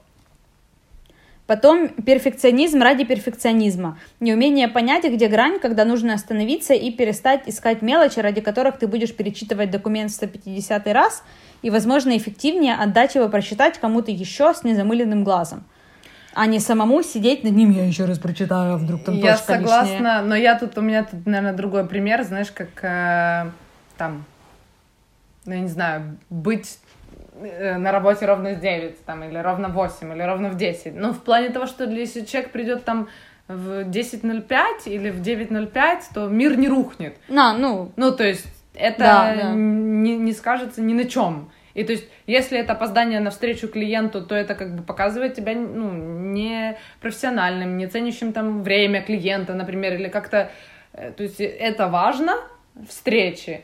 Потом перфекционизм ради перфекционизма. Неумение понять, где грань, когда нужно остановиться и перестать искать мелочи, ради которых ты будешь перечитывать документ в 150 раз, и, возможно, эффективнее отдать его прочитать кому-то еще с незамыленным глазом, а не самому сидеть над ним, я еще раз прочитаю, а вдруг там я согласна, лишняя». но я тут, у меня тут, наверное, другой пример, знаешь, как э, там, ну, я не знаю, быть на работе ровно в 9, там, или ровно в 8, или ровно в 10. Ну, в плане того, что если человек придет там в 10.05 или в 9.05, то мир не рухнет. На, ну, Ну, то есть это Да, да. Не, не скажется ни на чем. И то есть, если это опоздание на встречу клиенту, то это как бы показывает тебя ну, не профессиональным, не ценящим там время клиента, например, или как-то... э, То есть это важно, встречи,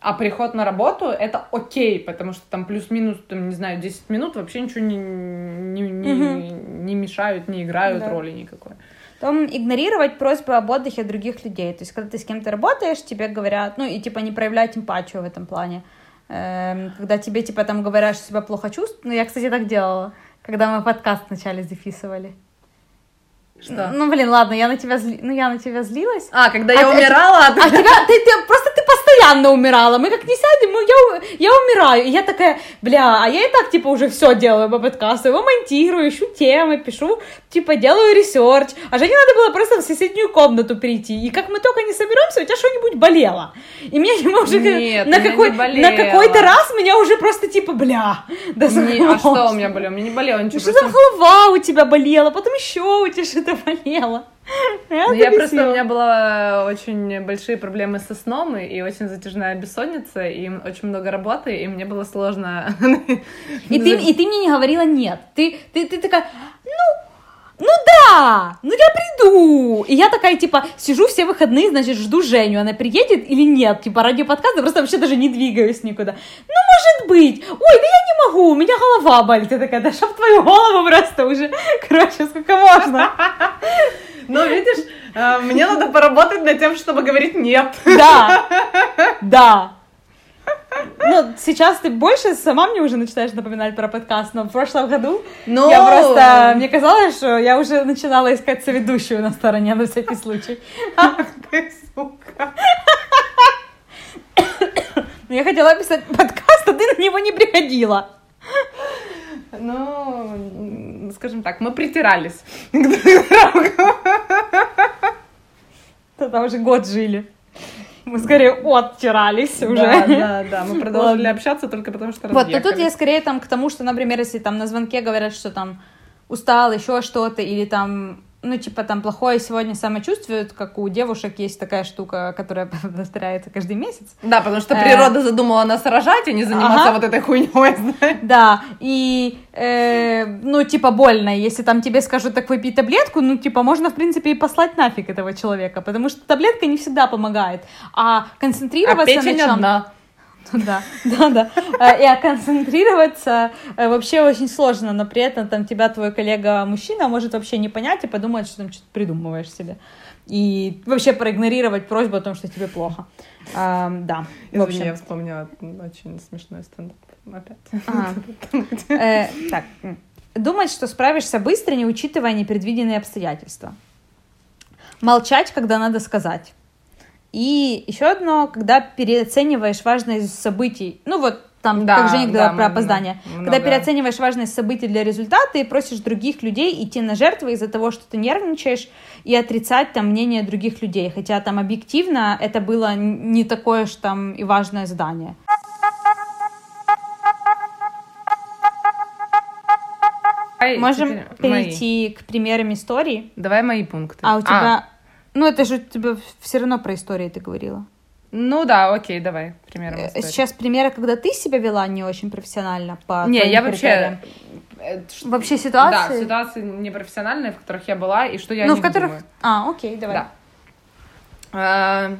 а приход на работу — это окей, потому что там плюс-минус, там, не знаю, 10 минут вообще ничего не, не, не, Мгм. не мешают, не играют Да. роли никакой. Потом игнорировать просьбы об отдыхе других людей. То есть, когда ты с кем-то работаешь, тебе говорят, ну, и типа не проявлять эмпатию в этом плане. эм, когда тебе, типа, там говорят, что себя плохо чувствуешь. Ну, я, кстати, так делала, когда мы подкаст вначале записывали. Что? Ну, блин, ладно, я на тебя, зли... ну, я на тебя злилась. А, когда А я ты- умирала, а А тебя, ты, ты, просто ты постоянно умирала. Мы как не сядем, мы- я, я умираю. И я такая, бля, а я и так, типа, уже все делаю по подкасту. Его монтирую, ищу темы, пишу, типа, делаю research. А Жене надо было просто в соседнюю комнату прийти. И как мы только не соберемся, у тебя что-нибудь болело. И меня уже Нет, на, какой, на какой-то раз меня уже просто, типа, бля. Да Не, а что у меня болело? У меня не болело ничего. Что просто- там голова у тебя болела, потом еще у тебя что-то болело. Ну, я просто, у меня было очень большие проблемы со сном и, и очень затяжная бессонница, и очень много работы, и мне было сложно. И ты, и ты мне не говорила нет. Ты, ты, ты такая, ну, ну да, ну я приду. И я такая, типа, сижу все выходные, значит, жду Женю, она приедет или нет. Типа, ради подкаста просто вообще даже не двигаюсь никуда. Ну, может быть. Ой, да я не могу, у меня голова болит. Я такая, да чтоб твою голову просто уже. Короче, сколько можно. Но видишь, э, мне надо поработать над тем, чтобы говорить нет. Да, да. Ну, сейчас ты больше сама мне уже начинаешь напоминать про подкаст, но в прошлом году Ну, я просто, мне казалось, что я уже начинала искать соведущую на стороне на всякий случай. Ты, сука. Но я хотела писать подкаст, а ты на него не приходила. Ну, скажем так, мы притирались. Тогда уже год жили. Мы скорее оттирались уже. Да, да, да, мы продолжили общаться только потому, что Вот, но тут я скорее там к тому, что, например, если там на звонке говорят, что там устал, еще что-то, или там, ну, типа, там плохое сегодня самочувствие, как у девушек есть такая штука, которая повторяется каждый месяц. Да, потому что Э. природа задумала нас рожать, а не заниматься Ага. вот этой хуйней. Да, и, э, ну, типа, больно. Если там тебе скажут, так выпей таблетку, ну, типа, можно, в принципе, и послать нафиг этого человека, потому что таблетка не всегда помогает. А А концентрироваться на печень чем- одна. Да, да, да. Э, И а концентрироваться э, вообще очень сложно, но при этом там тебя твой коллега-мужчина может вообще не понять и подумать, что там что-то придумываешь себе. И вообще проигнорировать просьбу о том, что тебе плохо. А, Да, Извини, общем. я вспомнила очень смешной стендап опять. Ага. Э, Так, думать, что справишься быстро, не учитывая непредвиденные обстоятельства. Молчать, когда надо сказать. И еще одно, когда переоцениваешь важность событий. Ну вот там, Да, как Женя говорила да, про опоздание. много. Когда переоцениваешь важность событий для результата и просишь других людей идти на жертвы из-за того, что ты нервничаешь, и отрицать там мнение других людей. Хотя там объективно это было не такое же там и важное задание. Можем теперь мои. перейти к примерам историй. Давай мои пункты. А у тебя... Ну, это же у тебя все равно про истории ты говорила. ну да, окей, давай, примером Э, истории. Сейчас примеры, когда ты себя вела не очень профессионально по Не, я вообще... э, Вообще Да, ситуации? ситуации непрофессиональные, в которых я была, и что я ну, в которых... думаю. А, окей, давай. Да. А,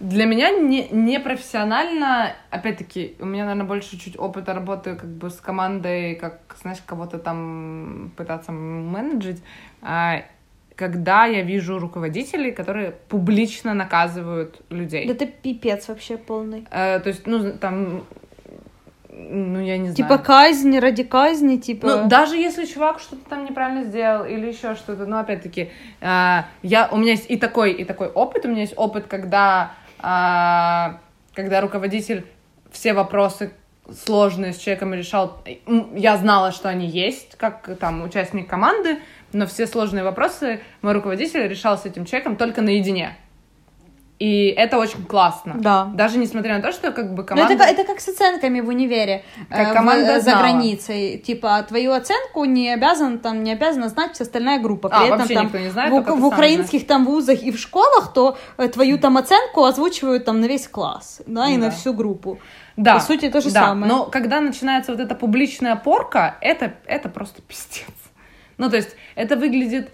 Для меня не, непрофессионально, опять-таки, у меня, наверное, больше чуть опыта работы как бы с командой, как, знаешь, кого-то там пытаться менеджить, а, когда я вижу руководителей, которые публично наказывают людей. Да ты пипец вообще полный. Э, то есть, ну, там, ну, я не знаю. Типа казнь ради казни, типа... Ну, даже если чувак что-то там неправильно сделал или еще что-то, ну, опять-таки, а, я, у меня есть и такой, и такой опыт. У меня есть опыт, когда, а, когда руководитель все вопросы сложные с человеком решал. Я знала, что они есть, как там участник команды, но все сложные вопросы мой руководитель решал с этим человеком только наедине. И это очень классно. Да. Даже несмотря на то, что как бы Ну, команда... это, это как с оценками в универе. Как э, в- команда за границей. Типа, твою оценку не обязан, там, не обязана знать остальная группа. При А, этом вообще там, никто не знает, в, ты в украинских там вузах и в школах, то э, твою там оценку озвучивают там на весь класс, да, и Да. на всю группу. Да, По сути, то же да. самое. Но когда начинается вот эта публичная порка, это, это просто пиздец. Ну, то есть, это выглядит...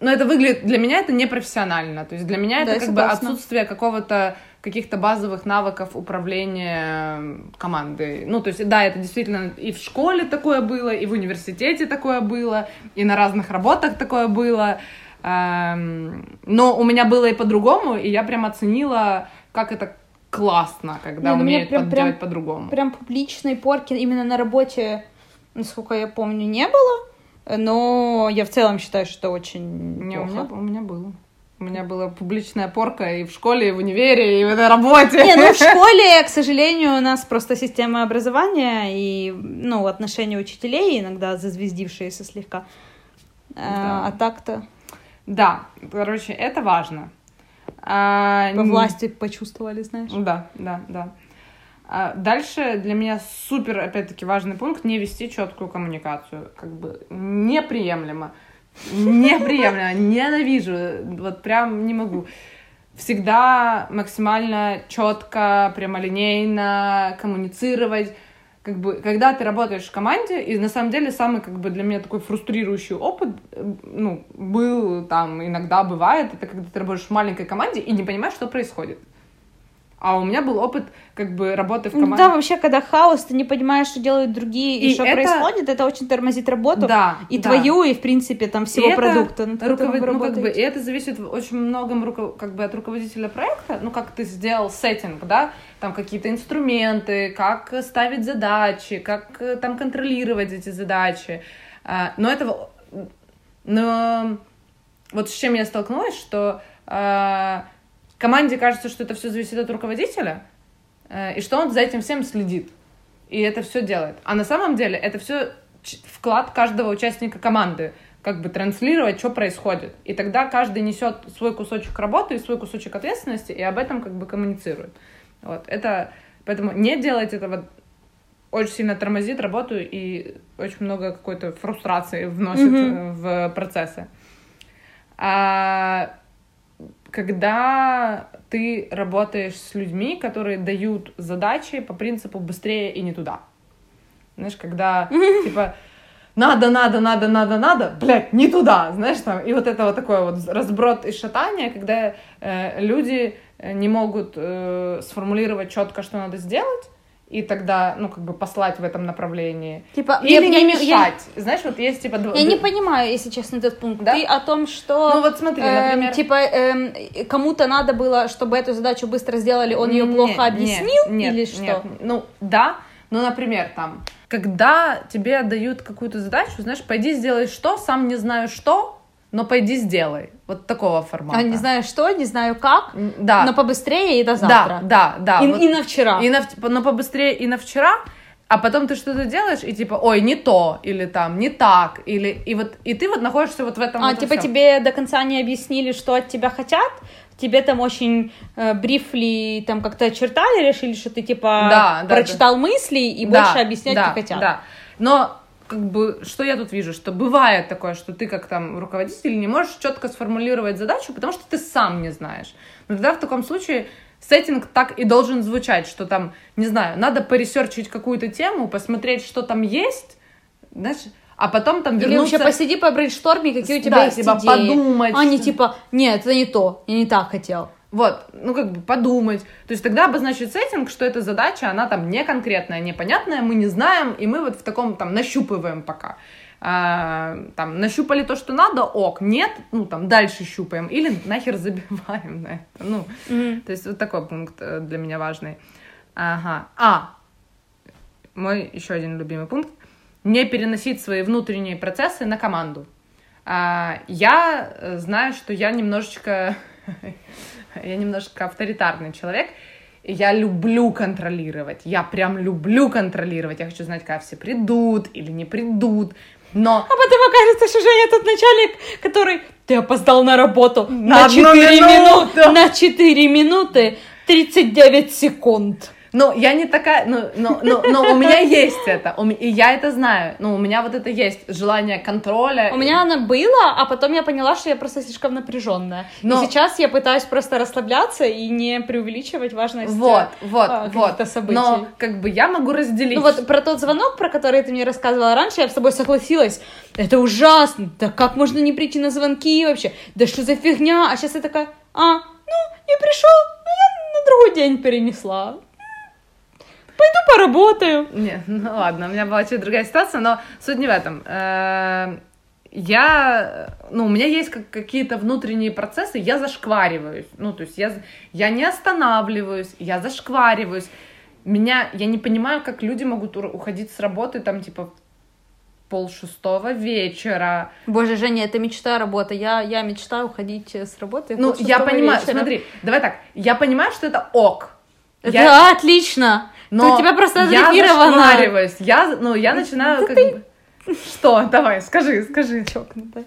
Ну, это выглядит... Для меня это непрофессионально. То есть, для меня Да, это как бы согласна. отсутствие какого-то каких-то базовых навыков управления командой. Ну, то есть, да, это действительно и в школе такое было, и в университете такое было, и на разных работах такое было. Эм, Но у меня было и по-другому, и я прям оценила, как это классно, когда Не, ну, умеют прям- делать по-другому. Прям публичной порки именно на работе, насколько я помню, не было. Но я в целом считаю, что очень Не, у, меня, плохо. у меня было. У меня была публичная порка и в школе, и в универе, и на работе. Не, ну в школе, к сожалению, у нас просто система образования и, ну, отношения учителей иногда зазвездившиеся слегка. А, Да. а так-то Да, короче, это важно. А, по н- власти почувствовали, знаешь. Да, да, да. А дальше для меня супер, опять-таки, важный пункт не вести четкую коммуникацию. Как бы неприемлемо. Неприемлемо. Ненавижу. Вот прям не могу. Всегда максимально четко, прямолинейно коммуницировать. Как бы, когда ты работаешь в команде, и на самом деле самый как бы для меня такой фрустрирующий опыт, э, ну, был там, иногда бывает, это когда ты работаешь в маленькой команде и не понимаешь, что происходит. А у меня был опыт как бы работы в Ну команде. Да, вообще, когда хаос, ты не понимаешь, что делают другие и, И что это- происходит, это очень тормозит работу. Да, И да. твою, и, в принципе, там, всего И это продукта, над которым руковод- ну, как бы, и это зависит очень многом руко- как бы от руководителя проекта, ну, как ты сделал сеттинг, да, там какие-то инструменты, как ставить задачи, как э, там контролировать эти задачи. А, Но это... Но вот с чем я столкнулась, что а, команде кажется, что это все зависит от руководителя, э, и что он за этим всем следит. И это все делает. А на самом деле это все вклад каждого участника команды, как бы транслировать, что происходит. И тогда каждый несет свой кусочек работы и свой кусочек ответственности, и об этом как бы коммуницирует. Вот, это... Поэтому не делать этого очень сильно тормозит работу и очень много какой-то фрустрации вносит э, в процессы. А когда ты работаешь с людьми, которые дают задачи по принципу быстрее и не туда. Знаешь, когда типа надо, надо, надо, надо, надо, блядь, не туда, знаешь, там, и вот это вот такое вот разброд и шатание, когда э, люди э, не могут э, сформулировать четко, что надо сделать, и тогда, ну, как бы послать в этом направлении. Типа, Или я- не я- я- мешать. Знаешь, вот есть типа... Я не понимаю, если честно, этот пункт. Да? Ты о том, что... Ну вот смотри, эм, например... типа, эм, кому-то надо было, чтобы эту задачу быстро сделали, он ее Не- плохо объяснил, нет, или нет, что? Ну, да, но, например, там, когда тебе дают какую-то задачу, знаешь, пойди сделай что, сам не знаю что, но пойди сделай. Вот такого формата. А не знаю что, не знаю как, Да. но побыстрее и до да, завтра. да, да. И, вот. и на вчера. И на, но побыстрее и на вчера, а потом ты что-то делаешь, и типа, ой, не то, или там, не так, или, и вот, и ты вот находишься вот в этом А, вот типа всём. тебе до конца не объяснили, что от тебя хотят, тебе там очень э, брифли там как-то очертали, решили, что ты типа Да, да, прочитал мысли и Да, больше объяснять да, не хотят. Да. Но как бы, что я тут вижу, что бывает такое, что ты как там руководитель не можешь четко сформулировать задачу, потому что ты сам не знаешь. Но тогда в таком случае setting так и должен звучать, что там, не знаю, надо по research ить какую-то тему, посмотреть, что там есть, знаешь, а потом там Или вернуться... вообще посиди по brainstorm е, какие у тебя Да, есть типа идеи. подумать, А не типа, нет, это не то, я не так хотел. Вот, ну как бы подумать. То есть тогда обозначить setting, что эта задача, она там не конкретная, непонятная, мы не знаем, и мы вот в таком там нащупываем пока. А, там нащупали то, что надо, ok, нет, ну там дальше щупаем или нахер забиваем на это. Ну, то есть вот такой пункт э, для меня важный. Ага. А, мой еще один любимый пункт. Не переносить свои внутренние процессы на команду. А, я э, знаю, что я немножечко... я немножко авторитарный человек, и я люблю контролировать. Я прям люблю контролировать. Я хочу знать, когда все придут или не придут. Но А потом окажется, что Женя тот начальник, который ты опоздал на работу На на, одну 4 минуту. минуты, на 4 минуты 39 секунд. Ну, я не такая, ну, но, но, но у меня есть это, и я это знаю, ну, у меня вот это есть желание контроля. У меня оно было, а потом я поняла, что я просто слишком напряженная. Но- И сейчас я пытаюсь просто расслабляться и не преувеличивать важность Вот, вот, а, вот. событий. Но, как бы, я могу разделить. Ну вот про тот звонок, про который ты мне рассказывала раньше, я с тобой согласилась. Это ужасно. Да как можно не прийти на звонки вообще? Да что за фигня? А сейчас я такая, а, ну, не пришел, ну я на другой день перенесла. Пойду поработаю. Нет, ну ладно, у меня была чуть другая ситуация, но суть не в этом. Э, я, ну, у меня есть как, какие-то внутренние процессы, я зашквариваюсь, ну, то есть я, я не останавливаюсь, я зашквариваюсь, меня, я не понимаю, как люди могут уходить с работы, там, типа, пол шестого вечера. Боже, Женя, это мечта работа. Я, я мечтаю уходить с работы. Ну, я понимаю, вечера. смотри, давай так, я понимаю, что это ок. Это я... отлично. Но у тебя просто я зашквариваюсь. Я, ну, я начинаю да как ты... бы... Что? Давай, скажи, скажи. Чокнутая.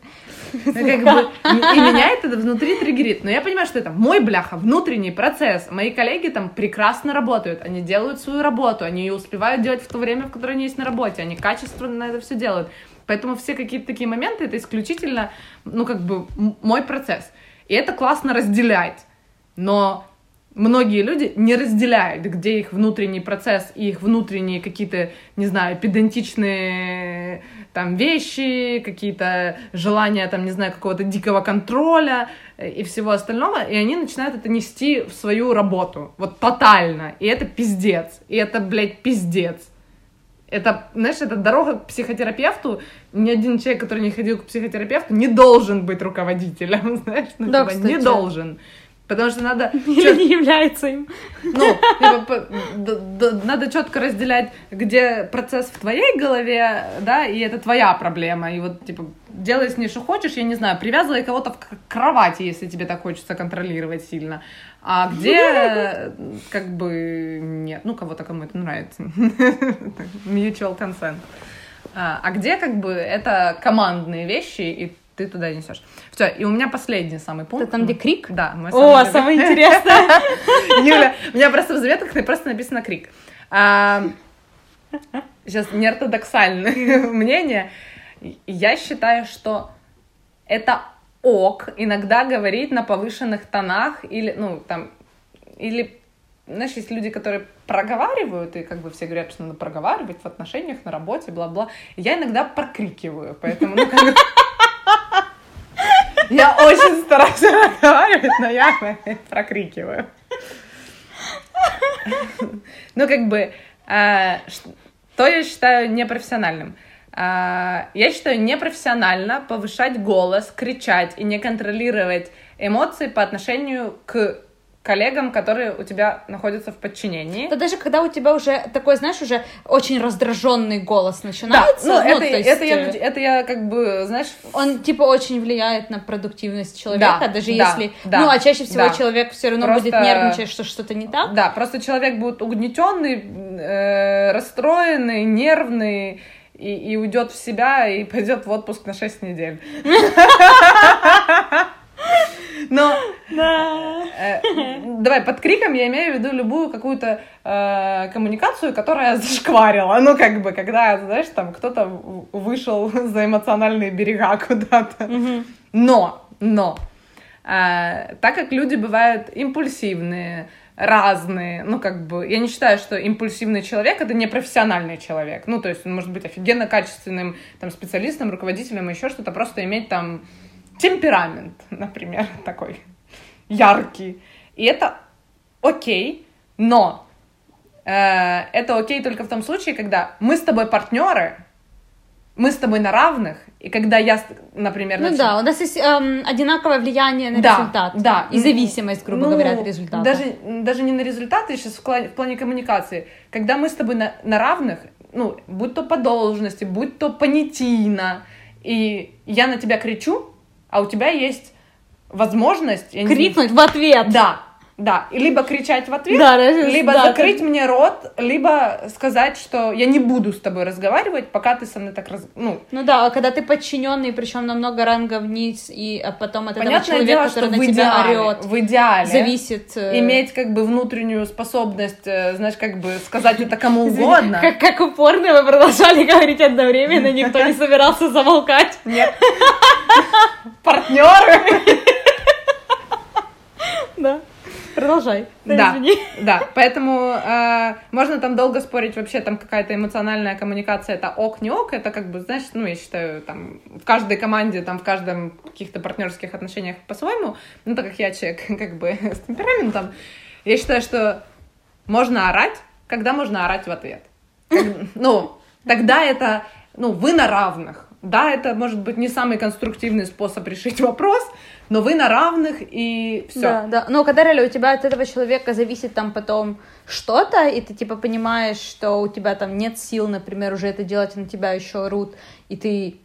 Ну, как бы, и меня это внутри триггерит. Но я понимаю, что это мой, бляха, внутренний процесс. Мои коллеги там прекрасно работают. Они делают свою работу. Они ее успевают делать в то время, в которое они есть на работе. Они качественно это все делают. Поэтому все какие-то такие моменты, это исключительно, ну, как бы, мой процесс. И это классно разделять. Но многие люди не разделяют, где их внутренний процесс и их внутренние какие-то, не знаю, педантичные там вещи, какие-то желания, там, не знаю, какого-то дикого контроля э, и всего остального, и они начинают это нести в свою работу, вот тотально, и это пиздец, и это, блядь, пиздец. Это, знаешь, это дорога к психотерапевту. Ни один человек, который не ходил к психотерапевту, не должен быть руководителем, знаешь, ну, да, типа, не должен. Потому что надо... Или не является им. Ну, надо четко разделять, где процесс в твоей голове, да, и это твоя проблема. И вот, типа, делай с ней, что хочешь, я не знаю, привязывай кого-то к кровати, если тебе так хочется контролировать сильно. А где, как бы, нет, ну, кого-то кому это нравится. Mutual consent. А, а где, как бы, это командные вещи, и ты туда несешь. Все, и у меня последний самый пункт. Это там, где крик? Да. Мой самый О, самое интересное. Юля, у меня просто в заметках просто написано крик. Сейчас неортодоксальное мнение. Я считаю, что это ок иногда говорить на повышенных тонах или, ну, там, или, знаешь, есть люди, которые проговаривают, и как бы все говорят, что надо проговаривать в отношениях, на работе, бла-бла. Я иногда прокрикиваю, поэтому, ну, как. Я очень стараюсь разговаривать, но я прокрикиваю. Ну, как бы, а, что я считаю непрофессиональным. А, я считаю непрофессионально повышать голос, кричать и не контролировать эмоции по отношению к коллегам, которые у тебя находятся в подчинении. Да даже когда у тебя уже такой, знаешь, уже очень раздраженный голос начинается. Да, ну, ну это, есть... это, я, это я как бы, знаешь... Он типа очень влияет на продуктивность человека, да, даже да, если... Да, ну, а чаще всего да. человек все равно просто... будет нервничать, что что-то не так. Да, просто человек будет угнетенный, э, расстроенный, нервный, и, и уйдет в себя и пойдет в отпуск на 6 недель. Но э, давай под криком я имею в виду любую какую-то э, коммуникацию, которая зашкварила. Ну, как бы, когда, знаешь, там кто-то вышел за эмоциональные берега куда-то. Угу. Но, но, э, так как люди бывают импульсивные, разные, ну, как бы, я не считаю, что импульсивный человек — это не профессиональный человек, ну, то есть он может быть офигенно качественным, там, специалистом, руководителем, еще что-то, просто иметь там темперамент, например, такой яркий. И это окей, но э, это окей только в том случае, когда мы с тобой партнеры, мы с тобой на равных, и когда я, например... Ну да, у нас есть эм, одинаковое влияние на да, результат. Да. И зависимость, грубо ну, говоря, от результата. Даже, даже не на результаты, сейчас в плане, в плане коммуникации. Когда мы с тобой на, на равных, ну, будь то по должности, будь то понятийно, и я на тебя кричу, а у тебя есть возможность... Крикнуть в ответ. Да, да, либо кричать в ответ, да, либо да, закрыть ты... мне рот, либо сказать, что я не буду с тобой разговаривать, пока ты со мной так раз... ну. Ну да, а когда ты подчиненный, причем намного ранга вниз, и а потом от Понятное этого человека, дело, который на тебя орет, в идеале зависит э... иметь как бы внутреннюю способность, э, знаешь, как бы сказать это кому угодно. Как, как упорно вы продолжали говорить одновременно, никто не собирался замолкать. Нет. Партнеры. Да. Продолжай. Да, извини. да. Поэтому э, можно там долго спорить вообще, там какая-то эмоциональная коммуникация, это ок, не ок, это как бы, знаешь, ну, я считаю, там, в каждой команде, там, в каждом каких-то партнерских отношениях по-своему, ну, так как я человек, как бы, с темпераментом, я считаю, что можно орать, когда можно орать в ответ. Как, ну, тогда это, ну, вы на равных, да, это может быть не самый конструктивный способ решить вопрос, но вы на равных и все. Да, да. Но когда реально у тебя от этого человека зависит там потом что-то, и ты типа понимаешь, что у тебя там нет сил, например, уже это делать, и на тебя еще орут, и ты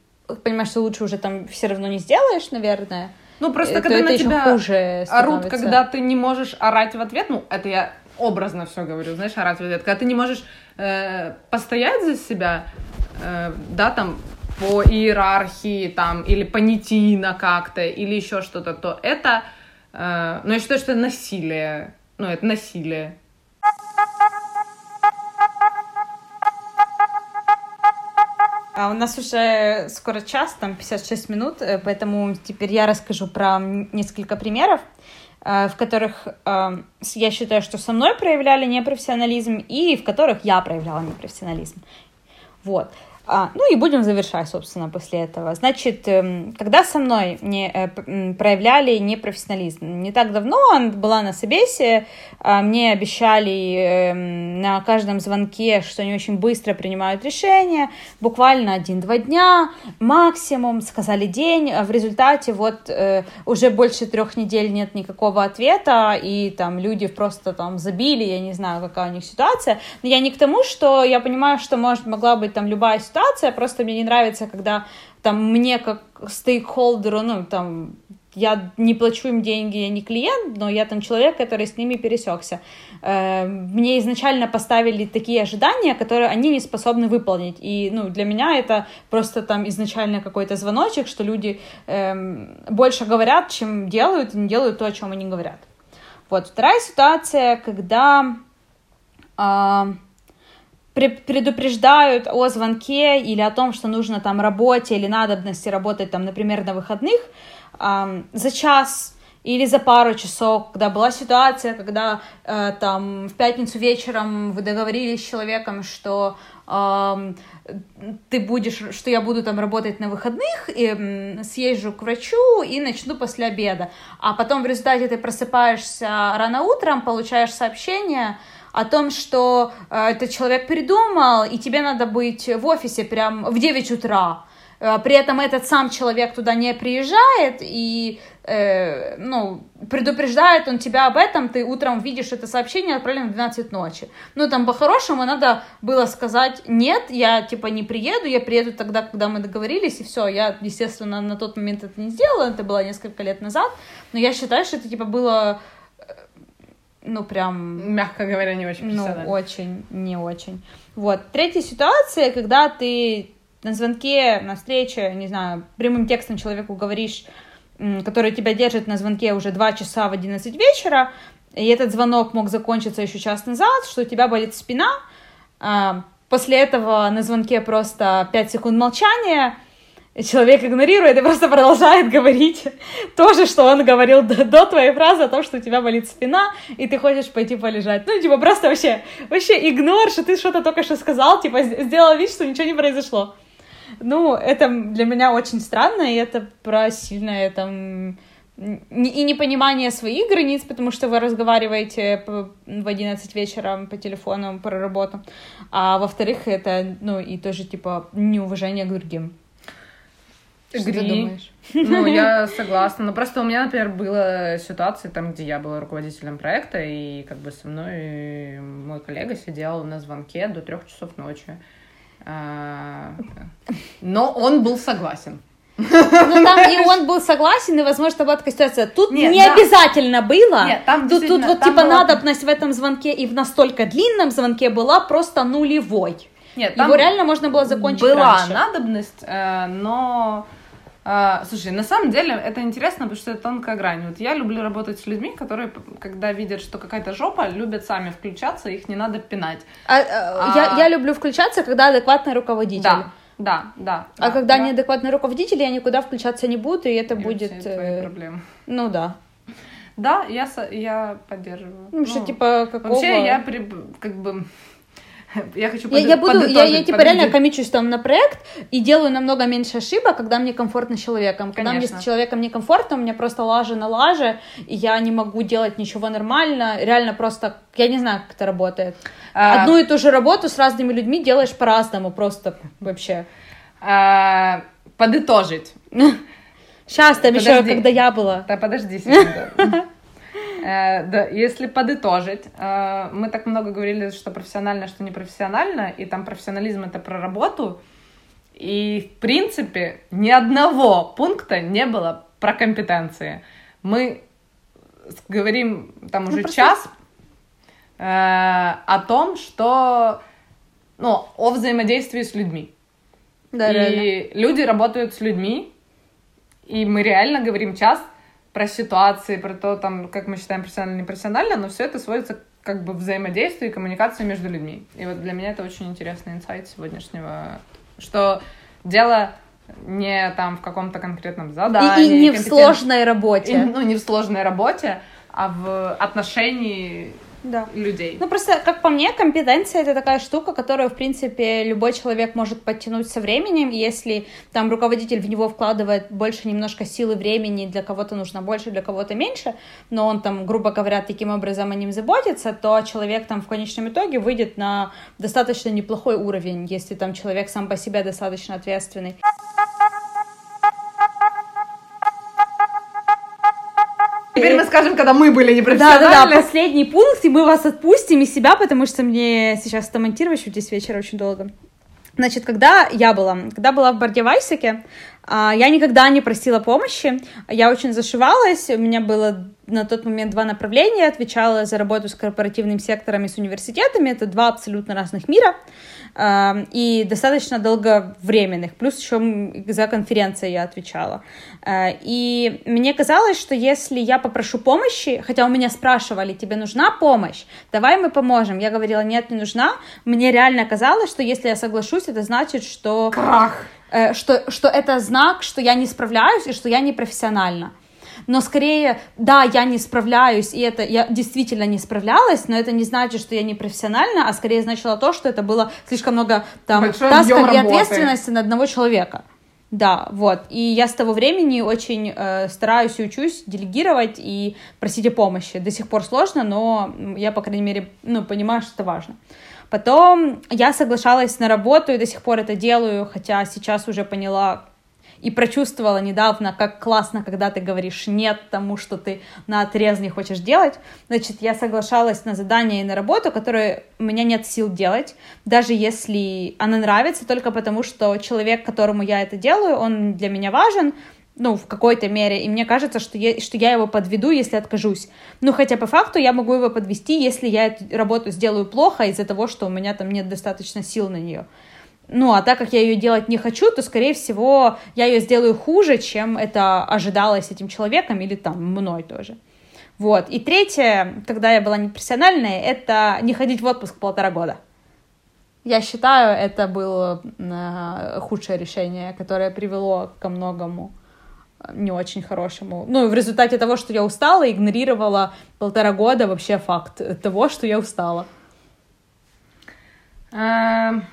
понимаешь, что лучше уже там все равно не сделаешь, наверное. Ну, просто э, когда на тебя хуже орут, когда ты не можешь орать в ответ, ну, это я образно все говорю, знаешь, орать в ответ, когда ты не можешь э, постоять за себя, э, да, там, по иерархии, там, или понятийно как-то, или еще что-то, то это, э, ну, я считаю, что это насилие, ну, это насилие. А у нас уже скоро час, там 56 минут, э, поэтому теперь я расскажу про несколько примеров, э, в которых э, я считаю, что со мной проявляли непрофессионализм и в которых я проявляла непрофессионализм. Вот. А, ну и будем завершать, собственно, после этого. Значит, эм, когда со мной не, э, проявляли непрофессионализм? Не так давно была на собесе, а, мне обещали эм, на каждом звонке, что они очень быстро принимают решения, буквально один-два дня максимум, сказали день, а в результате вот э, уже больше трех недель нет никакого ответа, и там люди просто там забили, я не знаю, какая у них ситуация, но я не к тому, что я понимаю, что может могла быть там любая ситуация, просто мне не нравится, когда там мне как стейкхолдеру, ну там я не плачу им деньги, я не клиент, но я там человек, который с ними пересекся. Э, Мне изначально поставили такие ожидания, которые они не способны выполнить. И ну, для меня это просто там изначально какой-то звоночек, что люди эм, больше говорят, чем делают, и не делают то, о чем они говорят. Вот вторая ситуация, когда пре- предупреждают о звонке или о том, что нужно там работе или надобности работать там, например, на выходных ам, за час или за пару часов, когда была ситуация, когда э, там в пятницу вечером вы договорились с человеком, что ам, ты будешь, что я буду там работать на выходных, и м, съезжу к врачу и начну после обеда. А потом в результате ты просыпаешься рано утром, получаешь сообщение о том, что э, этот человек передумал, и тебе надо быть в офисе прям в 9 утра. Э, При этом этот сам человек туда не приезжает, и э, ну, предупреждает он тебя об этом, ты утром видишь это сообщение, отправлено в 12 ночи. Ну, там, по-хорошему, надо было сказать, нет, я, типа, не приеду, я приеду тогда, когда мы договорились, и все. Я, естественно, на тот момент это не сделала, это было несколько лет назад, но я считаю, что это, типа, было, ну, прям Мягко говоря, не очень ну, очень, не очень. Вот. Третья ситуация, когда ты на звонке, на встрече, не знаю, прямым текстом человеку говоришь, который тебя держит на звонке уже 2 часа в 11 вечера, и этот звонок мог закончиться еще час назад, что у тебя болит спина, а, после этого на звонке просто 5 секунд молчания, человек игнорирует и просто продолжает говорить то же, что он говорил до, до твоей фразы о том, что у тебя болит спина, и ты хочешь пойти полежать. Ну, типа, просто вообще, вообще игнор, что ты что-то только что сказал, типа, сделал вид, что ничего не произошло. Ну, это для меня очень странно, и это про сильное там и непонимание своих границ, потому что вы разговариваете в 11 вечера по телефону про работу, а во-вторых, это, ну, и тоже, типа, неуважение к другим. Что ты думаешь? Ну, я согласна. Но просто у меня, например, была ситуация, там, где я была руководителем проекта, и как бы со мной мой коллега сидел на звонке до трех часов ночи. А, Но он был согласен. Ну, там и он был согласен, и, возможно, была такая ситуация. Тут Нет, не да. обязательно было. Нет, там тут, тут вот, там типа, была- надобность в этом звонке и в настолько длинном звонке была просто нулевой. Нет, Его реально можно было закончить была раньше. надобность, э, но э, слушай, на самом деле это интересно, потому что это тонкая грань. Вот я люблю работать с людьми, которые, когда видят, что какая-то жопа, любят сами включаться, их не надо пинать. А, а, А- Я, я люблю включаться, когда адекватный руководитель. Да, да, да. А да, когда да. неадекватный руководитель, я никуда включаться не буду, и это И будет... все твои э, проблемы. ну да. Да, я, я поддерживаю. Ну, что Ну, типа какого... Вообще, я при- как бы... Я хочу Я, я подо- буду, я, я типа подожди. реально комичусь там на проект и делаю намного меньше ошибок, когда мне комфортно с человеком. Когда мне Конечно. с человеком некомфортно, у меня просто лажа на лаже, и я не могу делать ничего нормально. Реально просто, я не знаю, как это работает. А, Одну и ту же работу с разными людьми делаешь по-разному просто вообще. А, подытожить. Сейчас, там еще, Подожди. когда я была. Да, подожди секунду. Э, Да, если подытожить, э, мы так много говорили, что профессионально, что непрофессионально, и там профессионализм это про работу, и в принципе ни одного пункта не было про компетенции. Мы говорим там уже просто- час э, о том, что, ну, о взаимодействии с людьми. Да, реально. и люди работают с людьми, и мы реально говорим час про ситуации, про то, там, как мы считаем профессионально, непрофессионально, но все это сводится как бы взаимодействию и коммуникации между людьми. И вот для меня это очень интересный инсайт сегодняшнего, что дело не там в каком-то конкретном задании. И, и не в компетен- сложной и, работе. ну, не в сложной работе, а в отношении Да. людей. Ну, просто, как по мне, компетенция — это такая штука, которую, в принципе, любой человек может подтянуть со временем, если там руководитель в него вкладывает больше немножко силы времени, для кого-то нужно больше, для кого-то меньше, но он там, грубо говоря, таким образом о ним заботится, то человек там в конечном итоге выйдет на достаточно неплохой уровень, если там человек сам по себе достаточно ответственный. Теперь мы скажем, когда мы были Да, непрофессиональны. да, да, последний пункт, и мы вас отпустим из себя, потому что мне сейчас это монтировать еще здесь вечер очень долго. Значит, когда я была, когда была в Бардевайсаке, а, я никогда не просила помощи, я очень зашивалась, у меня было на тот момент два направления, отвечала за работу с корпоративным сектором и с университетами, это два абсолютно разных мира, и достаточно долговременных, плюс еще за конференции я отвечала. А, И мне казалось, что если я попрошу помощи, хотя у меня спрашивали, тебе нужна помощь, давай мы поможем. Я говорила, нет, не нужна. Мне реально казалось, что если я соглашусь, это значит, что Крах. э, что, что это знак, что я не справляюсь и что я не профессиональна. Но скорее, да, я не справляюсь, и это я действительно не справлялась, но это не значит, что я не профессиональна, а скорее значило то, что это было слишком много там Большой тасков и ответственности на одного человека. Да, вот. И я с того времени очень э, стараюсь и учусь делегировать и просить о помощи. До сих пор сложно, но я, по крайней мере, ну, понимаю, что это важно. Потом я соглашалась на работу и до сих пор это делаю, хотя сейчас уже поняла и прочувствовала недавно, как классно, когда ты говоришь нет тому, что ты на отрез не хочешь делать. Значит, я соглашалась на задание и на работу, которые у меня нет сил делать, даже если она нравится, только потому что человек, которому я это делаю, он для меня важен, ну, в какой-то мере, и мне кажется, что я, что я его подведу, если откажусь. Ну, хотя по факту я могу его подвести, если я эту работу сделаю плохо из-за того, что у меня там нет достаточно сил на нее. Ну, а так как я ее делать не хочу, то, скорее всего, я ее сделаю хуже, чем это ожидалось этим человеком или там мной тоже. Вот. И третье, когда я была непрофессиональной, это не ходить в отпуск полтора года. Я считаю, это было э, худшее решение, которое привело ко многому э, не очень хорошему. Ну, в результате того, что я устала, игнорировала полтора года вообще факт того, что я устала. Эм,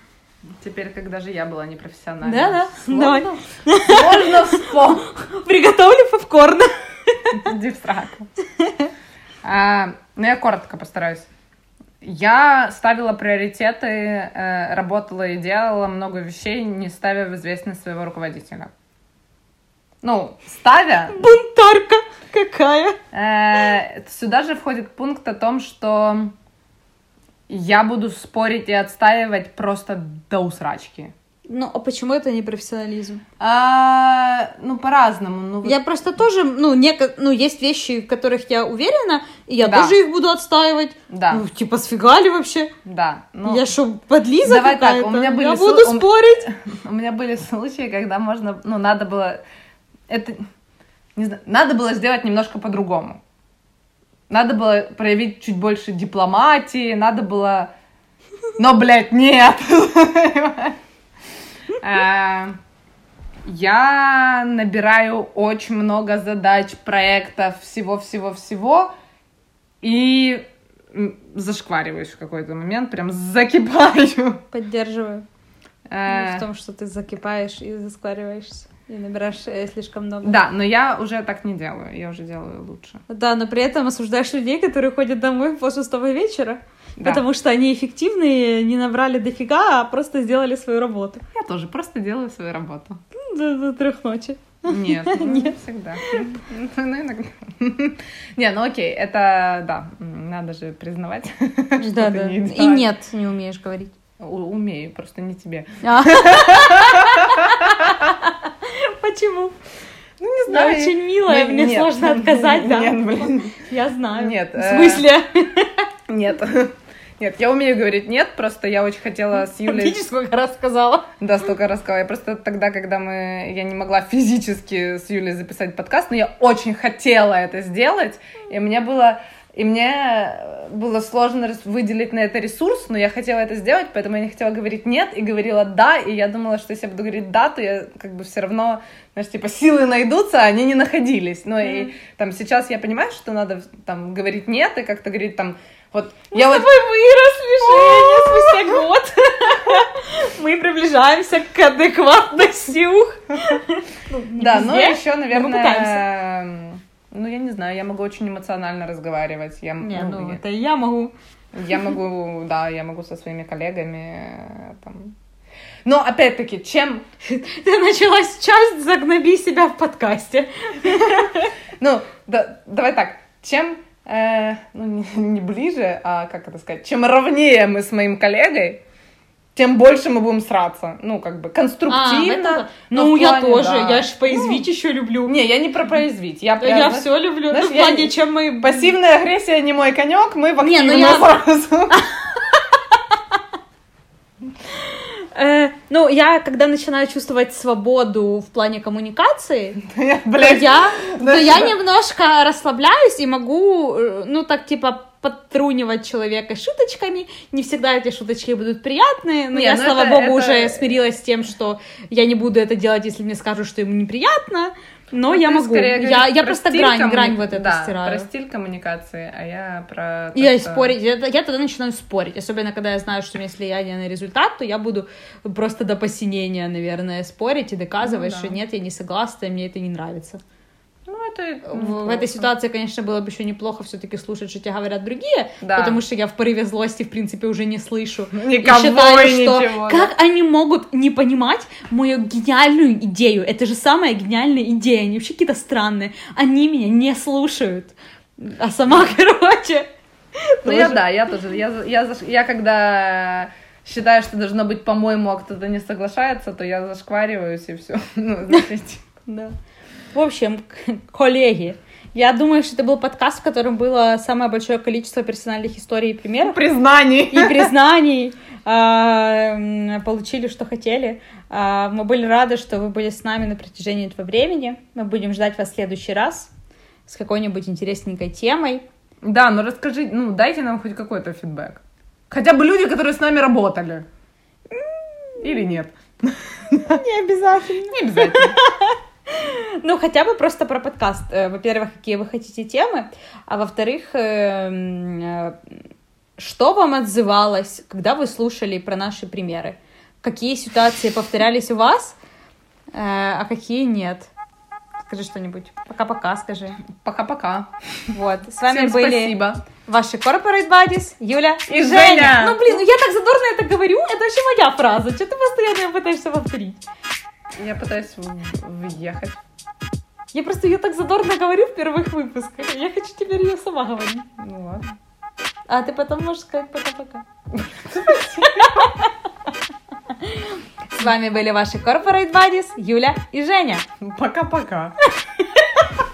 Теперь, когда же я была непрофессиональной. Да-да, Сложно- давай. Сложно вспомнить. Приготовлю попкорн. Сраку. А, Ну, я коротко постараюсь. Я ставила приоритеты, э, работала и делала много вещей, не ставя в известность своего руководителя. Ну, ставя, Бунтарка какая. Э, Сюда же входит пункт о том, что я буду спорить и отстаивать просто до усрачки. Ну, а почему это не профессионализм? А, ну, по-разному. Ну, вот- Я просто тоже, ну, неко... ну, есть вещи, в которых я уверена, и я Да. тоже их буду отстаивать. Да. Ну, типа, сфига ли вообще? Да. ну, я что, подлиза давай так, какая-то? у меня были я буду у спорить. У меня были случаи, когда можно, ну, надо было, это, не знаю, надо было сделать немножко по-другому. Надо было проявить чуть больше дипломатии, надо было, но, блядь, нет. Э, Я набираю очень много задач, проектов, всего-всего-всего, и зашквариваюсь в какой-то момент, прям закипаю. Поддерживаю. Э, в том, что ты закипаешь и засквариваешься. И набираешь э, слишком много. Да, но я уже так не делаю, я уже делаю лучше. Да, но при этом осуждаешь людей, которые ходят домой после шестого вечера, Да. потому что они эффективные, не набрали дофига, а просто сделали свою работу. Я тоже просто делаю свою работу. До, до трех ночи. Нет, ну, не всегда. Ну, иногда. Не, ну окей, это, да, надо же признавать, что Да, да. И нет, не умеешь говорить. Умею, просто не тебе. Почему? Ну, не Я знаю. очень милая, Не- мне нет. сложно отказать, да. Нет, блин, Я знаю. Нет, В э, смысле? нет. Нет, я умею говорить нет, просто я очень хотела с Юлей... Видишь, сколько раз сказала? Да, столько рассказала. Я просто тогда, когда мы... Я не могла физически с Юлей записать подкаст, но я очень хотела это сделать, и мне было... И мне было сложно выделить на это ресурс, но я хотела это сделать, поэтому я не хотела говорить нет и говорила да, и я думала, что если я буду говорить да, то я как бы все равно, знаешь, типа силы найдутся, а они не находились. Ну и там сейчас я понимаю, что надо там говорить нет и как-то говорить там вот я Мы вот с тобой выросли, Женя, спустя год. Мы приближаемся к адекватности. ух. Да, ну еще, но наверное, ну я не знаю, я могу очень эмоционально разговаривать. Я, Не, ну, ну я, это я могу. я могу, да, я могу со своими коллегами э, там. Но опять-таки, чем, Ты начала сейчас загноби себя в подкасте. ну да, давай так, чем э, ну, не, не ближе, а как это сказать, чем ровнее мы с моим коллегой, тем больше мы будем сраться. Ну, как бы А, конструктивно. этом- но Ну, я плане, тоже. да. Я ж поязвить еще люблю. Не, я не про произвить. Я, прям, Я знаешь, все люблю. знаешь, Ну, в я- плане, чем мы... Пассивная агрессия не мой конек, мы в Не, ну активную я- сразу. Э, ну, я, когда начинаю чувствовать свободу в плане коммуникации, Я, то я, то я немножко расслабляюсь и могу, э, ну, так, типа, подтрунивать человека шуточками. Не всегда эти шуточки будут приятные, но Не, я, ну слава это- богу, это- уже смирилась с тем, что я не буду это делать, если мне скажут, что ему неприятно. Но я Ты могу. скорее Я, говоришь я про просто грань, коммуни- грань вот эту да, стираю. про стиль коммуникации, а я про... то, Я что- спорить, я, я тогда начинаю спорить, особенно когда я знаю, что меня есть влияние на результат, то я буду просто до посинения, наверное, спорить и доказывать, Ну да. что нет, я не согласна, и мне это не нравится. Это... В, в этой ситуации, конечно, было бы еще неплохо все-таки слушать, что тебе говорят другие, Да. потому что я в порыве злости, в принципе, уже не слышу. Никого и считаю, и что ничего, да. как они могут не понимать мою гениальную идею? Это же самая гениальная идея, они вообще какие-то странные. Они меня не слушают. А сама, короче... Ну, я да, я тоже. Я, я, я когда считаю, что должно быть по-моему, а кто-то не соглашается, то я зашквариваюсь и все. Ну, Да. В общем, коллеги, я думаю, что это был подкаст, в котором было самое большое количество персональных историй и примеров. признание. и признаний, а, м, получили, что хотели. А, Мы были рады, что вы были с нами на протяжении этого времени. Мы будем ждать вас в следующий раз с какой-нибудь интересненькой темой. Да, ну расскажи, ну дайте нам хоть какой-то фидбэк. Хотя бы люди, которые с нами работали. Или нет. Не обязательно. Не обязательно. Ну, хотя бы просто про подкаст. Э, Во-первых, какие вы хотите темы, а во-вторых, э, э, что вам отзывалось, когда вы слушали про наши примеры? Какие ситуации повторялись у вас, а какие нет? Скажи что-нибудь. Пока-пока, скажи. Пока-пока. Вот, с вами Всем были спасибо. ваши Corporate Buddies, Юля И Женя. Ну, блин, ну я так задорно это говорю, это вообще моя фраза. Что ты постоянно пытаешься повторить? Я пытаюсь въехать. Я просто ее так задорно говорю в первых выпусках. Я хочу теперь ее сама говорить. Ну ладно. А ты потом можешь сказать пока-пока. С вами были ваши Corporate Buddies, Юля и Женя. Пока-пока.